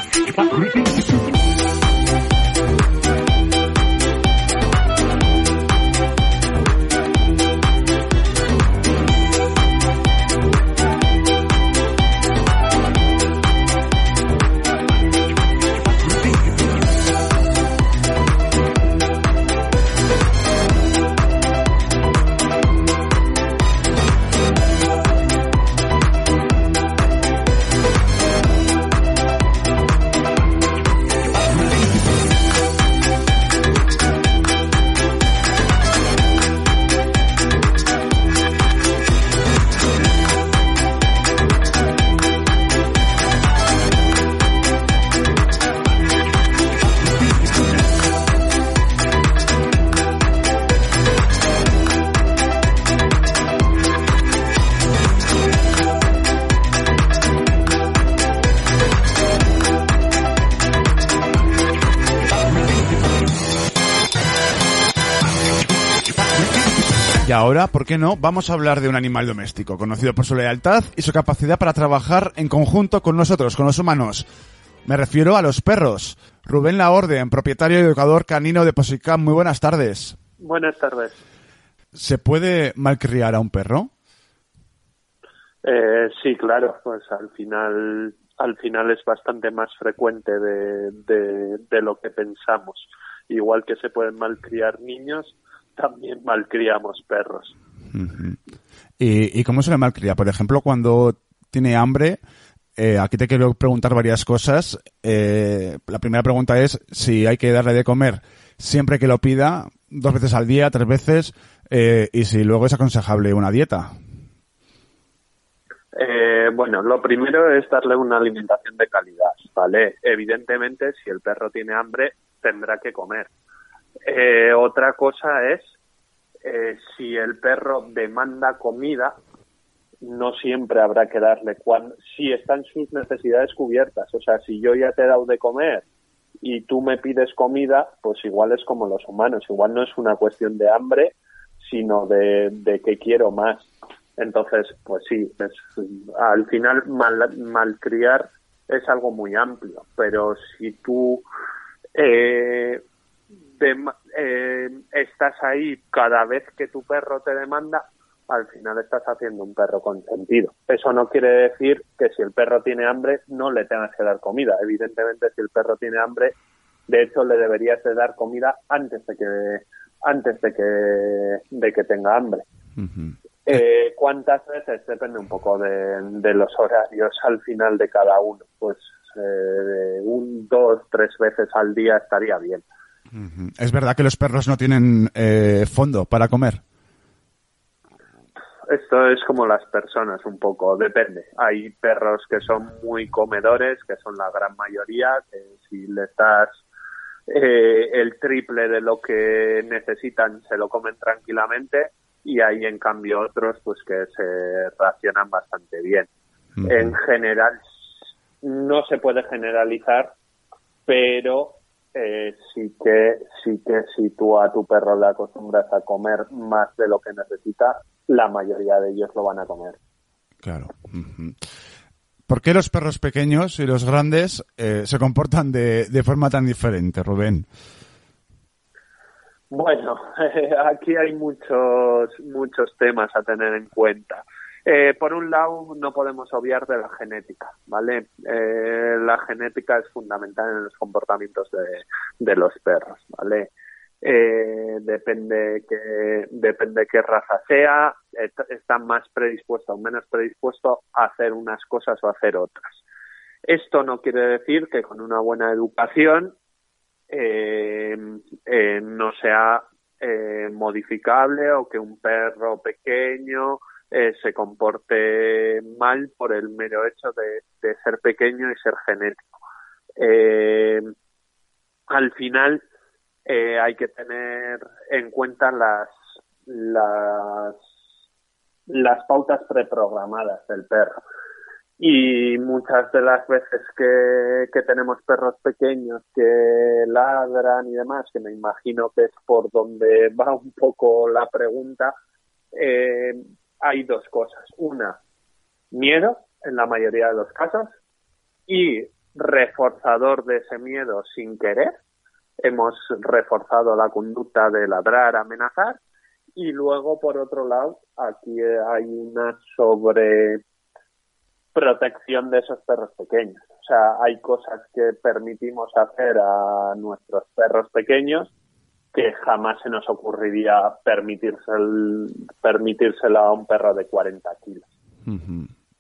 ¿Por qué no? Vamos a hablar de un animal doméstico, conocido por su lealtad y su capacidad para trabajar en conjunto con nosotros, con los humanos. Me refiero a los perros. Rubén Laorden, propietario y educador canino de Posicam. Muy buenas tardes. Buenas tardes. ¿Se puede malcriar a un perro? Eh, sí, claro, pues al final, al final es bastante más frecuente de, de, de lo que pensamos. Igual que se pueden malcriar niños, también malcriamos perros. ¿Y, cómo se le malcria? Por ejemplo, cuando tiene hambre, eh, aquí te quiero preguntar varias cosas. Eh, la primera pregunta es si hay que darle de comer siempre que lo pida, dos veces al día, tres veces, eh, y si luego es aconsejable una dieta. Eh, bueno, lo primero es darle una alimentación de calidad, ¿vale? Evidentemente, si el perro tiene hambre, tendrá que comer. Eh, otra cosa es eh, si el perro demanda comida, no siempre habrá que darle cuando, si están sus necesidades cubiertas. O sea, si yo ya te he dado de comer y tú me pides comida, pues igual es como los humanos. Igual no es una cuestión de hambre, sino de, de que quiero más. Entonces, pues sí, es- al final mal, malcriar es algo muy amplio, pero si tú eh, eh, estás ahí cada vez que tu perro te demanda, al final estás haciendo un perro consentido. Eso no quiere decir que si el perro tiene hambre no le tengas que dar comida. Evidentemente, si el perro tiene hambre, de hecho le deberías de dar comida antes de que antes de que de que tenga hambre. Eh, ¿Cuántas veces? Depende un poco de, de los horarios al final de cada uno. Pues eh, un, dos, tres veces al día estaría bien. Es verdad que los perros no tienen eh, fondo para comer. Esto es como las personas un poco, depende. Hay perros que son muy comedores, que son la gran mayoría, que si les das eh, el triple de lo que necesitan se lo comen tranquilamente y hay en cambio otros pues que se racionan bastante bien. En general no se puede generalizar, pero eh, sí que sí que si tú a tu perro le acostumbras a comer más de lo que necesita, la mayoría de ellos lo van a comer. Claro. ¿Por qué los perros pequeños y los grandes eh, se comportan de, de forma tan diferente, Rubén? Bueno, aquí hay muchos, muchos temas a tener en cuenta. Eh, por un lado, no podemos obviar de la genética, ¿vale? Eh, la genética es fundamental en los comportamientos de, los perros, ¿vale? Eh, depende que depende qué raza sea, est- están más predispuestos o menos predispuestos a hacer unas cosas o a hacer otras. Esto no quiere decir que con una buena educación eh, eh, no sea modificable o que un perro pequeño eh, se comporte mal por el mero hecho de, ser pequeño y ser genético. Eh, al final eh, hay que tener en cuenta las, las, las pautas preprogramadas del perro. Y muchas de las veces que, que tenemos perros pequeños que ladran y demás, que me imagino que es por donde va un poco la pregunta, eh, hay dos cosas. Una, miedo en la mayoría de los casos y reforzador de ese miedo sin querer. Hemos reforzado la conducta de ladrar, amenazar y luego, por otro lado, aquí hay una sobre protección de esos perros pequeños. O sea, hay cosas que permitimos hacer a nuestros perros pequeños que jamás se nos ocurriría permitírsel, permitírselo a un perro de 40 kilos.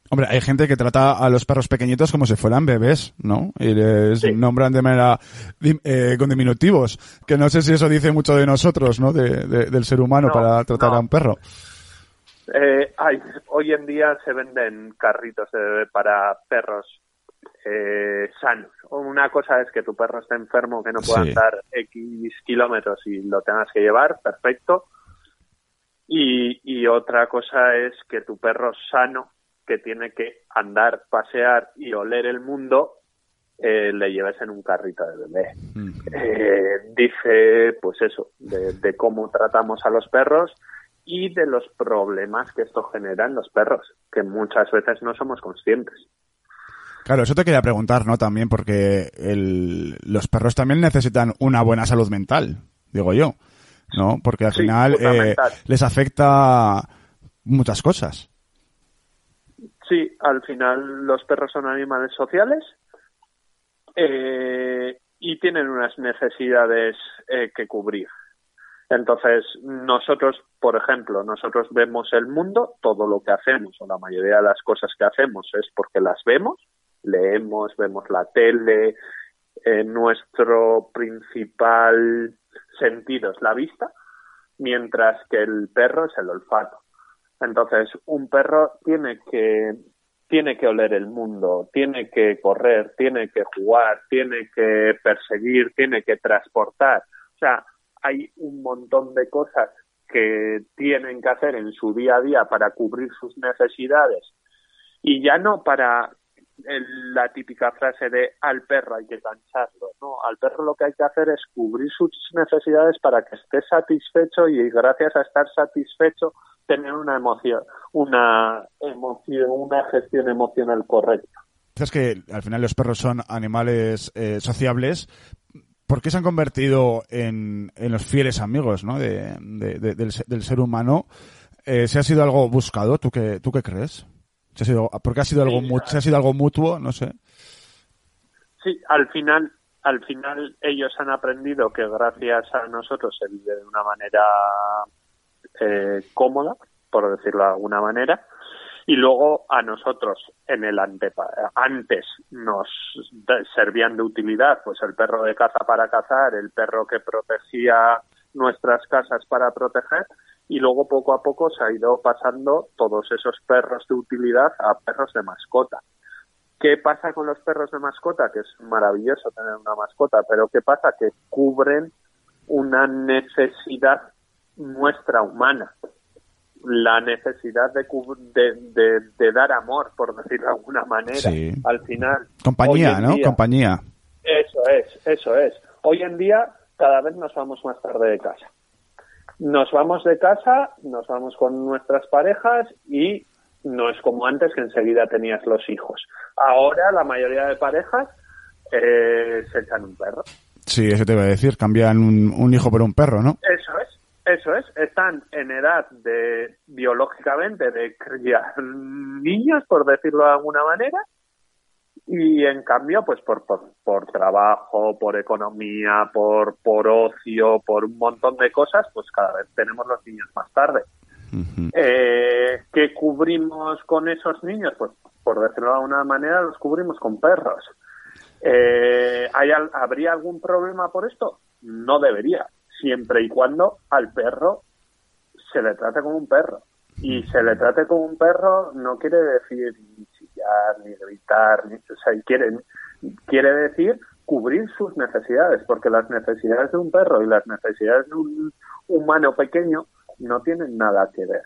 Hombre, hay gente que trata a los perros pequeñitos como si fueran bebés, ¿no? Y les Sí. nombran de manera eh, con diminutivos. Que no sé si eso dice mucho de nosotros, ¿no? De- de- del ser humano No, para tratar no. a un perro. Eh, hay, hoy en día se venden carritos de bebé para perros eh, sanos. Una cosa es que tu perro esté enfermo, que no pueda Sí. andar X kilómetros y lo tengas que llevar, perfecto. Y, y otra cosa es que tu perro sano, que tiene que andar, pasear y oler el mundo, eh, le lleves en un carrito de bebé. Eh, dice, pues eso, de, de cómo tratamos a los perros y de los problemas que esto genera en los perros, que muchas veces no somos conscientes. Claro, eso te quería preguntar, ¿no? También porque el- los perros también necesitan una buena salud mental, digo yo, ¿no? Porque al Sí, final eh, les afecta muchas cosas. Sí, al final los perros son animales sociales eh, y tienen unas necesidades eh, que cubrir. Entonces, nosotros, por ejemplo, nosotros vemos el mundo, todo lo que hacemos o la mayoría de las cosas que hacemos es porque las vemos, leemos, vemos la tele, nuestro principal sentido es la vista, mientras que el perro es el olfato. Entonces, un perro tiene que tiene que oler el mundo, tiene que correr, tiene que jugar, tiene que perseguir, tiene que transportar. O sea, hay un montón de cosas que tienen que hacer en su día a día para cubrir sus necesidades y ya no para el- la típica frase de al perro hay que cansarlo, no, al perro lo que hay que hacer es cubrir sus necesidades para que esté satisfecho y gracias a estar satisfecho tener una emoción, una emoción, una gestión emocional correcta. Es que al final los perros son animales eh, sociables. ¿Por qué se han convertido en, en los fieles amigos ¿no? de, del ser humano? Eh, ¿Se ha sido algo buscado? ¿Tú qué, tú qué crees? ¿Se ha sido, ¿Por qué ha sido, algo, Sí, se ha sido algo mutuo? No sé. Sí, al final, al final ellos han aprendido que gracias a nosotros se vive de una manera eh, cómoda, por decirlo de alguna manera, y luego a nosotros en el antepa antes nos servían de utilidad, pues el perro de caza para cazar, el perro que protegía nuestras casas para proteger, y luego poco a poco se ha ido pasando todos esos perros de utilidad a perros de mascota. ¿Qué pasa con los perros de mascota? Que es maravilloso tener una mascota, pero ¿qué pasa? Que cubren una necesidad nuestra humana. La necesidad de, de, de- de dar amor, por decirlo de alguna manera. Sí. Al final. Compañía, ¿no? día- Compañía. Eso es, eso es. Hoy en día cada vez nos vamos más tarde de casa. Nos vamos de casa, nos vamos con nuestras parejas y no es como antes que enseguida tenías los hijos. Ahora la mayoría de parejas eh, se echan un perro. Sí, eso te iba a decir, cambian un, un hijo por un perro, ¿no? Eso es, eso es. Están en edad de, biológicamente, de criar niños, por decirlo de alguna manera, y en cambio, pues por, por, por trabajo, por economía, por, por ocio, por un montón de cosas, pues cada vez tenemos los niños más tarde. Eh, ¿Qué cubrimos con esos niños? Pues por decirlo de alguna manera, los cubrimos con perros. Eh, ¿hay al- ¿Habría algún problema por esto? No debería, siempre y cuando al perro se le trate como un perro. Y se le trate como un perro no quiere decir ni chillar, ni gritar, ni, o sea, quiere, quiere decir cubrir sus necesidades, porque las necesidades de un perro y las necesidades de un humano pequeño no tienen nada que ver.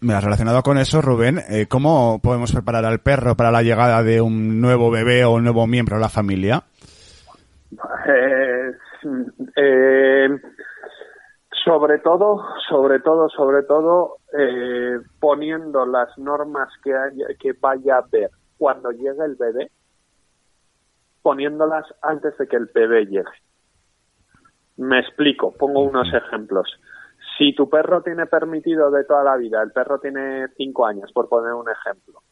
Mira, relacionado con eso, Rubén, eh, ¿cómo podemos preparar al perro para la llegada de un nuevo bebé o un nuevo miembro a la familia? Eh, eh, sobre todo, sobre todo, sobre todo, eh, poniendo las normas que, haya, que vaya a haber cuando llegue el bebé, poniéndolas antes de que el bebé llegue. Me explico, pongo unos ejemplos. Si tu perro tiene permitido de toda la vida, el perro tiene cinco años, por poner un ejemplo,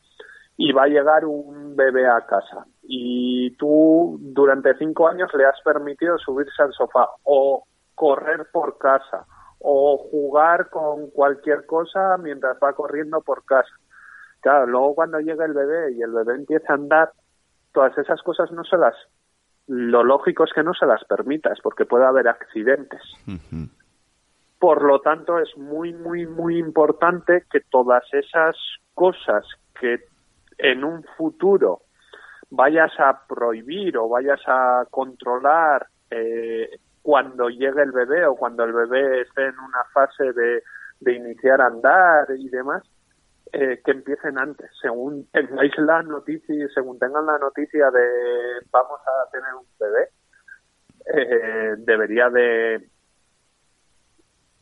y va a llegar un bebé a casa y tú durante cinco años le has permitido subirse al sofá o correr por casa o jugar con cualquier cosa mientras va corriendo por casa. Claro, luego cuando llega el bebé y el bebé empieza a andar, todas esas cosas no se las... Lo lógico es que no se las permitas porque puede haber accidentes. Por lo tanto, es muy, muy, muy importante que todas esas cosas que en un futuro vayas a prohibir o vayas a controlar eh, cuando llegue el bebé o cuando el bebé esté en una fase de, de iniciar a andar y demás, eh, que empiecen antes. Según tengáis la noticia, según tengan la noticia de vamos a tener un bebé, eh, debería de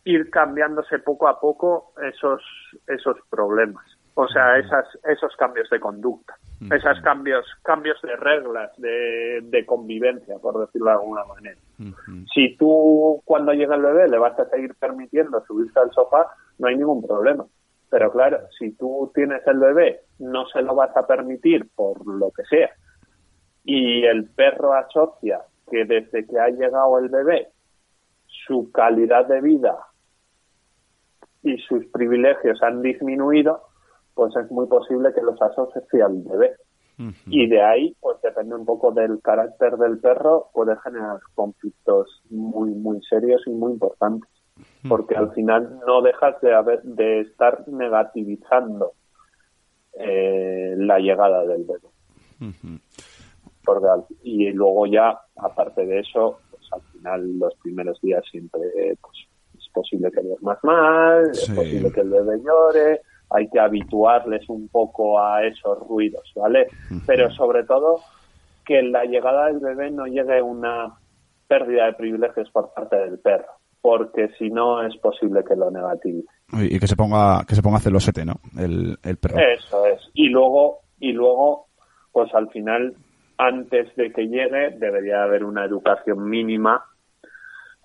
ir cambiándose poco a poco esos esos problemas. O sea esas esos cambios de conducta esos cambios cambios de reglas de, de convivencia por decirlo de alguna manera Si tú cuando llega el bebé le vas a seguir permitiendo subirse al sofá no hay ningún problema. Pero claro si tú tienes el bebé no se lo vas a permitir por lo que sea. Y el perro asocia que desde que ha llegado el bebé su calidad de vida y sus privilegios han disminuido, pues es muy posible que los asocie al bebé. Y de ahí, pues depende un poco del carácter del perro, puede generar conflictos muy, muy serios y muy importantes. Porque al final no dejas de, haber, de estar negativizando eh, la llegada del bebé. Porque al- y luego ya, aparte de eso, pues al final los primeros días siempre pues, es posible que duermas mal, Sí. es posible que el bebé llore, hay que habituarles un poco a esos ruidos, ¿vale? Pero sobre todo que en la llegada del bebé no llegue una pérdida de privilegios por parte del perro, porque si no es posible que lo negativice. Y que se ponga, que se ponga celosete, ¿no? El, el perro. Eso es. Y luego, y luego, pues al final, antes de que llegue, debería haber una educación mínima,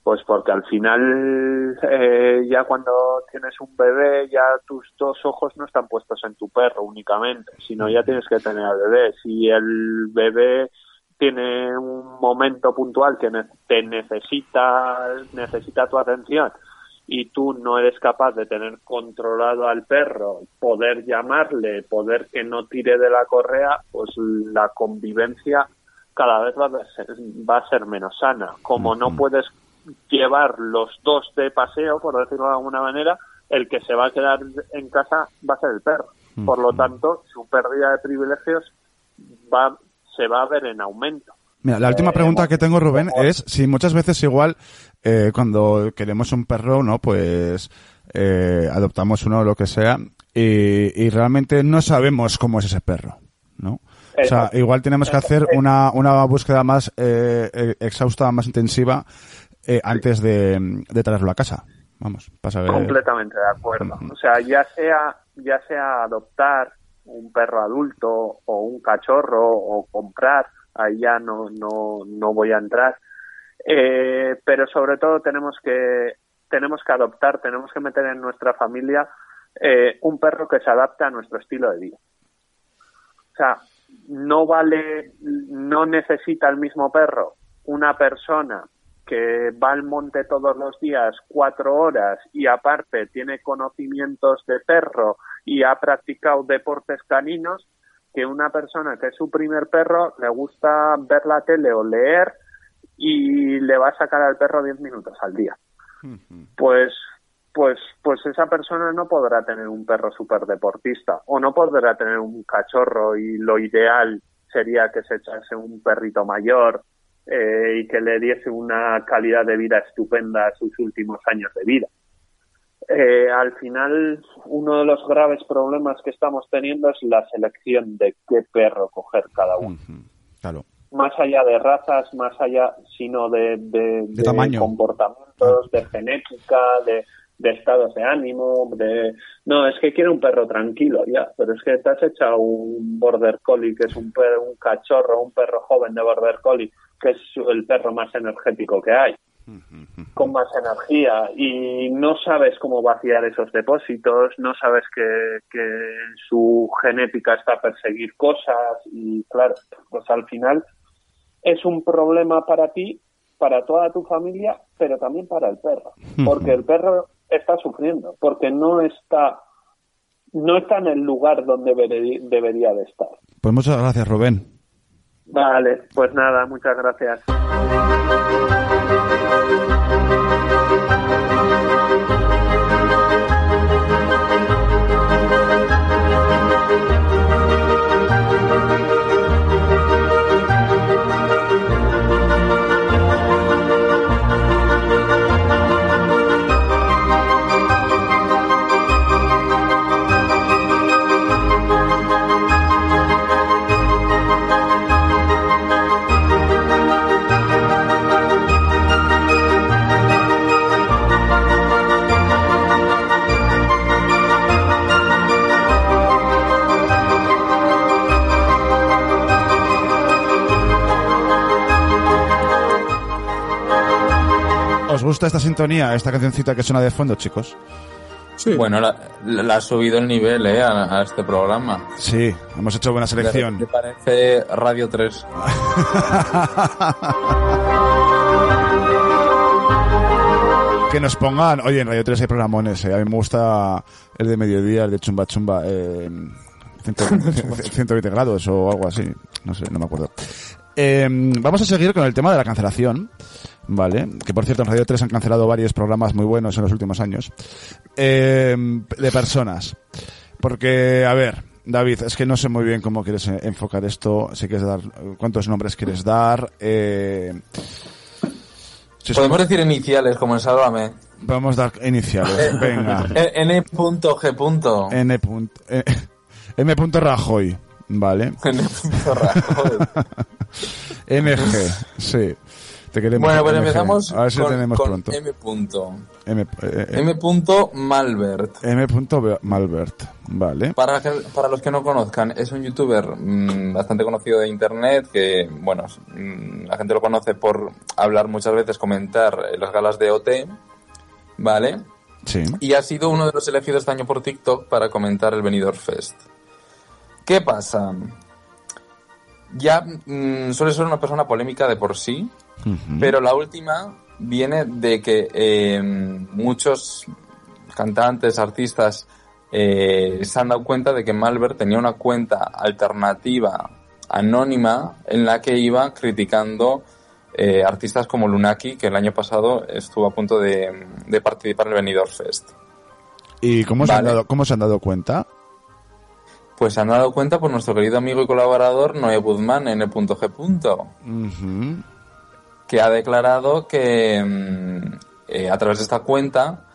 pues porque al final, eh, ya cuando tienes un bebé, ya tus dos ojos no están puestos en tu perro únicamente, sino ya tienes que tener al bebé. Si el bebé tiene un momento puntual que ne- te necesita, necesita tu atención y tú no eres capaz de tener controlado al perro, poder llamarle, poder que no tire de la correa, pues la convivencia cada vez va a ser, va a ser menos sana. Como no puedes llevar los dos de paseo, por decirlo de alguna manera, el que se va a quedar en casa va a ser el perro. Por lo tanto, su pérdida de privilegios va, se va a ver en aumento. Mira, la última Eh, pregunta que tengo, Rubén, es si muchas veces igual eh, cuando queremos un perro, ¿no? Pues eh, adoptamos uno o lo que sea y, y realmente no sabemos cómo es ese perro, ¿no? O sea, igual tenemos que hacer una, una búsqueda más eh, eh, exhausta, más intensiva eh, antes de, de traerlo a casa. Vamos, pasa a ver. Completamente de acuerdo. O sea, ya sea, ya sea adoptar un perro adulto o un cachorro o comprar, ahí ya no, no, no voy a entrar. Eh, pero sobre todo tenemos que, tenemos que adoptar, tenemos que meter en nuestra familia eh, un perro que se adapte a nuestro estilo de vida. O sea, no vale, no necesita el mismo perro una persona que va al monte todos los días cuatro horas y aparte tiene conocimientos de perro y ha practicado deportes caninos que una persona que es su primer perro le gusta ver la tele o leer y le va a sacar al perro 10 minutos al día. Pues pues pues esa persona no podrá tener un perro súper deportista o no podrá tener un cachorro y lo ideal sería que se echase un perrito mayor eh, y que le diese una calidad de vida estupenda a sus últimos años de vida. Eh, al final, uno de los graves problemas que estamos teniendo es la selección de qué perro coger cada uno. Claro. Más allá de razas, más allá, sino de, de- de tamaño. comportamientos, de genética, de, de estados de ánimo, de... No, es que quiero un perro tranquilo, ya, pero es que te has echado un border collie, que es un, perro, un cachorro, un perro joven de border collie, que es el perro más energético que hay con más energía y no sabes cómo vaciar esos depósitos, no sabes que, que en su genética está perseguir cosas y claro, pues al final es un problema para ti, para toda tu familia, pero también para el perro, porque el perro está sufriendo, porque no está no está en el lugar donde debería, debería de estar. Pues muchas gracias, Rubén. Vale, pues nada, muchas gracias. Gusta esta sintonía, esta cancioncita que suena de fondo, chicos? Sí. Bueno, la, la ha subido el nivel eh, a, a este programa. Sí, hemos hecho buena ¿Te selección. parece Radio 3? Que nos pongan, oye, en Radio 3 hay programones, eh. a mí me gusta el de mediodía, el de Chumba Chumba, eh, 100 120 grados o algo así, no sé, no me acuerdo. Eh, vamos a seguir con el tema de la cancelación, ¿vale? Que por cierto en Radio 3 han cancelado varios programas muy buenos en los últimos años, eh, de personas. Porque, a ver, David, es que no sé muy bien cómo quieres eh, enfocar esto, si quieres dar, cuántos nombres quieres dar, eh, si Podemos somos- decir iniciales, como en Sálvame. Podemos dar iniciales. Venga. N.G. N. punto- M. punto Rajoy. Vale. N.Rajoy. MG. Sí. Te queremos. Bueno, pues empezamos A ver si lo con, tenemos con pronto. M. punto. M. eh, eh, M. Malbert. M. punto Be- Malbert. Vale. Para, que- para los que no conozcan, es un youtuber mm, bastante conocido de internet que, bueno, mm, la gente lo conoce por hablar muchas veces, comentar eh, las galas de OT, ¿vale? Sí. Y ha sido uno de los elegidos este año por TikTok para comentar el Benidorm Fest. ¿Qué pasa? Ya mm, suele ser una persona polémica de por sí, Pero la última viene de que eh, muchos cantantes, artistas eh, se han dado cuenta de que Malver tenía una cuenta alternativa, anónima, en la que iba criticando eh, artistas como Lunaki, que el año pasado estuvo a punto de, de participar en el Benidorm Fest. ¿Y cómo se, han dado, cómo se han dado cuenta? Pues se han dado cuenta por nuestro querido amigo y colaborador Noé Guzmán, N.G. Ujú. Que ha declarado que mm, eh, a través de esta cuenta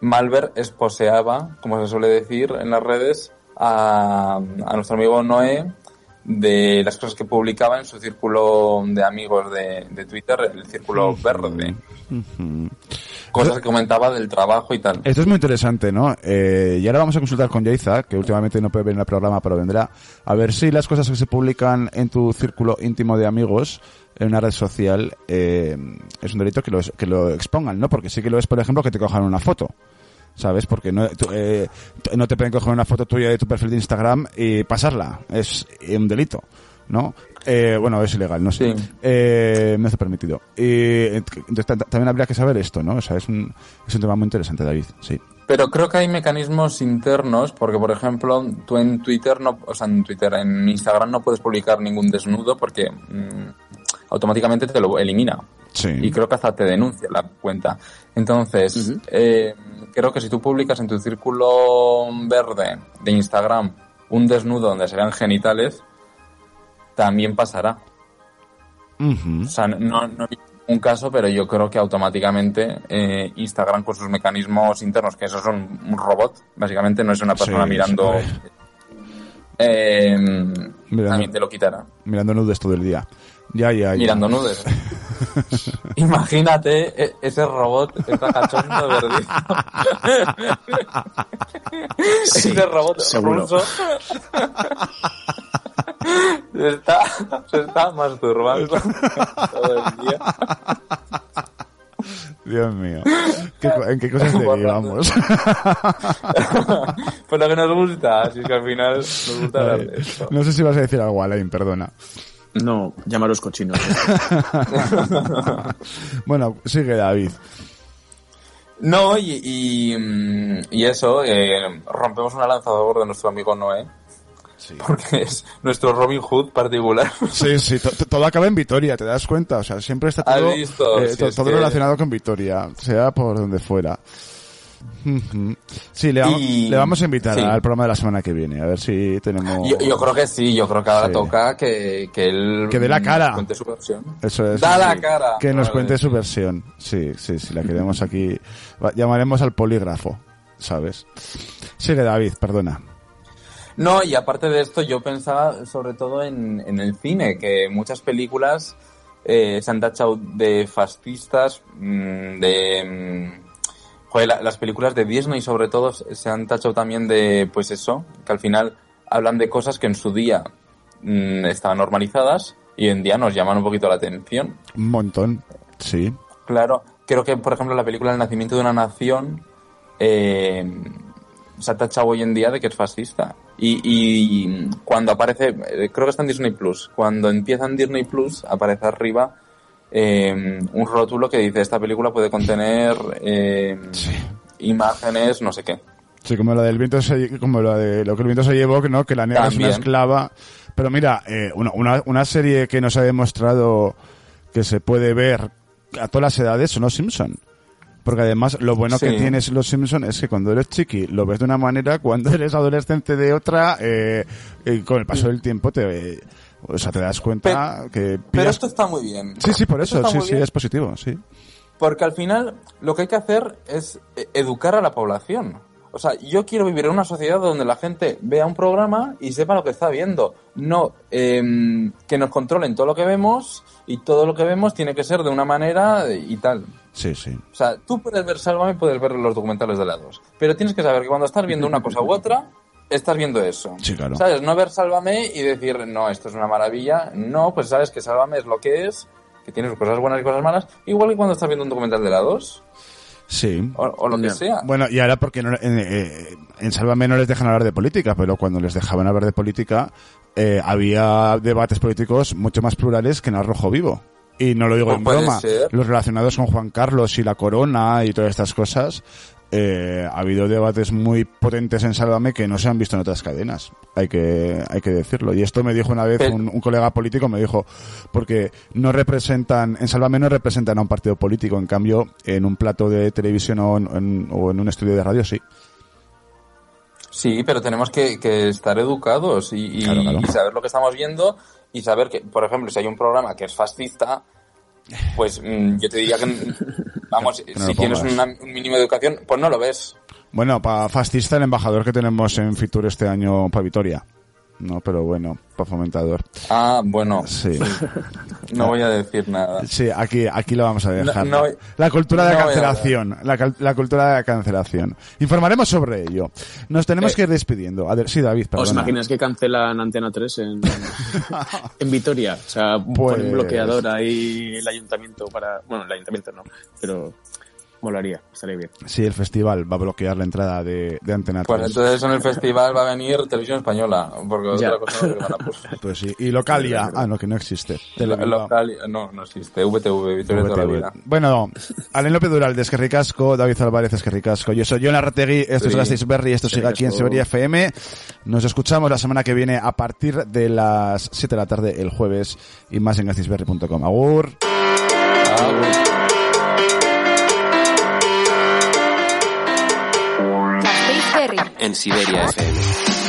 Malver esposeaba, como se suele decir en las redes, a, a nuestro amigo Noé de las cosas que publicaba en su círculo de amigos de, de Twitter, el círculo verde. Cosas que comentaba del trabajo y tal. Esto es muy interesante, ¿no? Eh, y ahora vamos a consultar con Yaiza, que últimamente no puede venir al programa, pero vendrá, a ver si las cosas que se publican en tu círculo íntimo de amigos en una red social eh, es un delito que lo, que lo expongan, ¿no? Porque sí que lo es, por ejemplo, que te cojan una foto. ¿Sabes? Porque no, tú, eh, no te pueden coger una foto tuya de tu perfil de Instagram y pasarla. Es un delito, ¿no? Eh, bueno, es ilegal, no sé. Sí. Eh, no está permitido. Y, entonces, ta- también habría que saber esto, ¿no? O sea, es un, es un tema muy interesante, David. Sí. Pero creo que hay mecanismos internos, porque por ejemplo, tú en Twitter, no, o sea, en Twitter, en Instagram no puedes publicar ningún desnudo porque mm, automáticamente te lo elimina. Sí. Y creo que hasta te denuncia la cuenta. Entonces, eh, creo que si tú publicas en tu círculo verde de Instagram un desnudo donde se vean genitales, también pasará. O sea, no, no hay un caso, pero yo creo que automáticamente eh, Instagram con sus mecanismos internos, que eso son un robot, básicamente no es una persona Sí, mirando, sí. eh, Mirando. también te lo quitará. Mirando nudes todo el día. Ya, ya, ya. Mirando nudes. Imagínate e- ese robot, está cachondo verde. ese robot seguro. ruso se está, se está masturbando todo el día. Dios mío. ¿Qué co- ¿En qué cosas derivamos? Pues lo que nos gusta, así que al final nos gusta esto. no sé si vas a decir algo, Alain, perdona. No, llamaros cochinos. Bueno, sigue David. No, y, y, mm, y eso, eh, rompemos una lanza a favor de nuestro amigo Noé, porque es nuestro Robin Hood particular. Sí, sí, to- to- todo acaba en Vitoria, ¿te das cuenta? O sea, siempre está ¿Has todo, visto? eh, Si to- es todo que- relacionado con Vitoria, sea por donde fuera. Sí, le, vamos- Y- le vamos a invitar sí. al programa de la semana que viene, a ver si tenemos... Yo, yo creo que sí, yo creo que ahora Sí. toca que, que él Que dé la mm, cara. cuente su versión. Eso es. Da sí. la cara. Que nos Vale. cuente su versión. Sí, sí, sí, la queremos aquí. Llamaremos al polígrafo, ¿sabes? Sigue David, perdona. No, y aparte de esto, yo pensaba sobre todo en, en el cine, que muchas películas eh, se han tachado de fascistas, mm, de... joder, la- las películas de Disney sobre todo se han tachado también de, pues eso, que al final hablan de cosas que en su día mm, estaban normalizadas y hoy en día nos llaman un poquito la atención. Un montón. Sí. Claro, creo que, por ejemplo, la película El nacimiento de una nación eh, se ha tachado hoy en día de que es fascista. Y, y cuando aparece, eh, creo que está en Disney Plus, cuando empieza en Disney Plus, aparece arriba eh, un rótulo que dice: Esta película puede contener eh, imágenes, no sé qué. Sí, como la del viento se, como la de lo que el viento se llevó, que no, que la negra es una esclava. Pero mira, eh, una, una, una serie que nos ha demostrado que se puede ver a todas las edades son los Simpson. Porque además lo bueno que tienes los Simpson es que cuando eres chiqui lo ves de una manera, cuando eres adolescente de otra, eh, con el paso del tiempo te, o sea, te das cuenta que Pero pillas- esto está muy bien. Sí, sí, por eso, sí, sí, bien. es positivo, sí. Porque al final lo que hay que hacer es eh, educar a la población. O sea, yo quiero vivir en una sociedad donde la gente vea un programa y sepa lo que está viendo. No em, que nos controlen todo lo que vemos y todo lo que vemos tiene que ser de una manera y tal. Sí, sí. O sea, tú puedes ver Sálvame, puedes ver los documentales de la 2. Pero tienes que saber que cuando estás viendo una cosa u otra, estás viendo eso. Sí, claro. ¿Sabes? No ver Sálvame y decir, no, esto es una maravilla. No, pues sabes que Sálvame es lo que es, que tiene sus cosas buenas y cosas malas. Igual que cuando estás viendo un documental de la 2 Sí. o, o lo que Ya. sea. Bueno, y ahora porque no- en, eh, en Sálvame no les dejan hablar de política, pero cuando les dejaban hablar de política, eh, había debates políticos mucho más plurales que en Arrojo Vivo. Y no lo digo Pues en broma. ser. Los relacionados con Juan Carlos y la corona y todas estas cosas, eh, ha habido debates muy potentes en Sálvame que no se han visto en otras cadenas. Hay que, hay que decirlo. Y esto me dijo una vez Pero- un, un colega político, me dijo, porque no representan, en Sálvame no representan a un partido político, en cambio, en un plato de televisión o en, en- o en un estudio de radio, sí. Sí, pero tenemos que, que estar educados y, y- Claro, claro. y saber lo que estamos viendo y saber que, por ejemplo, si hay un programa que es fascista, pues mm, yo te diría que, vamos, no si tienes una- un mínimo de educación, pues no lo ves. Bueno, para fascista el embajador que tenemos en Fitur este año para Vitoria. No, pero bueno, para fomentador. Ah, bueno, Sí. no voy a decir nada. Sí, aquí, aquí lo vamos a dejar. No, no- la cultura de no voy a cancelación. La, la cultura de la cancelación. Informaremos sobre ello. Nos tenemos Eh. que ir despidiendo. A ver, sí, David, ¿Os perdona. imagináis que cancelan Antena 3 en, en Vitoria? O sea, Pues- ponen bloqueador ahí el ayuntamiento para... Bueno, el ayuntamiento no, pero molaría, estaría bien. Sí, el festival va a bloquear la entrada de, de Antena 3. Pues entonces en el festival va a venir Televisión Española, porque Ya. otra cosa no van a poner. Pues sí. Y Localia. Ah, no, que no existe. Lo- Telebilbao. local, no, no existe. VTV, Victoria de toda la VTV. vida. Bueno, Alen López Dural de Esquerricasco, David Álvarez de Esquerricasco. Yo soy John Arretegui, esto es. Las Berry, esto sigue aquí en. Severia FM. Nos escuchamos la semana que viene a partir de las 7 de la tarde el jueves y más en gastisberry.com. Agur. Ah, En Siberia FM.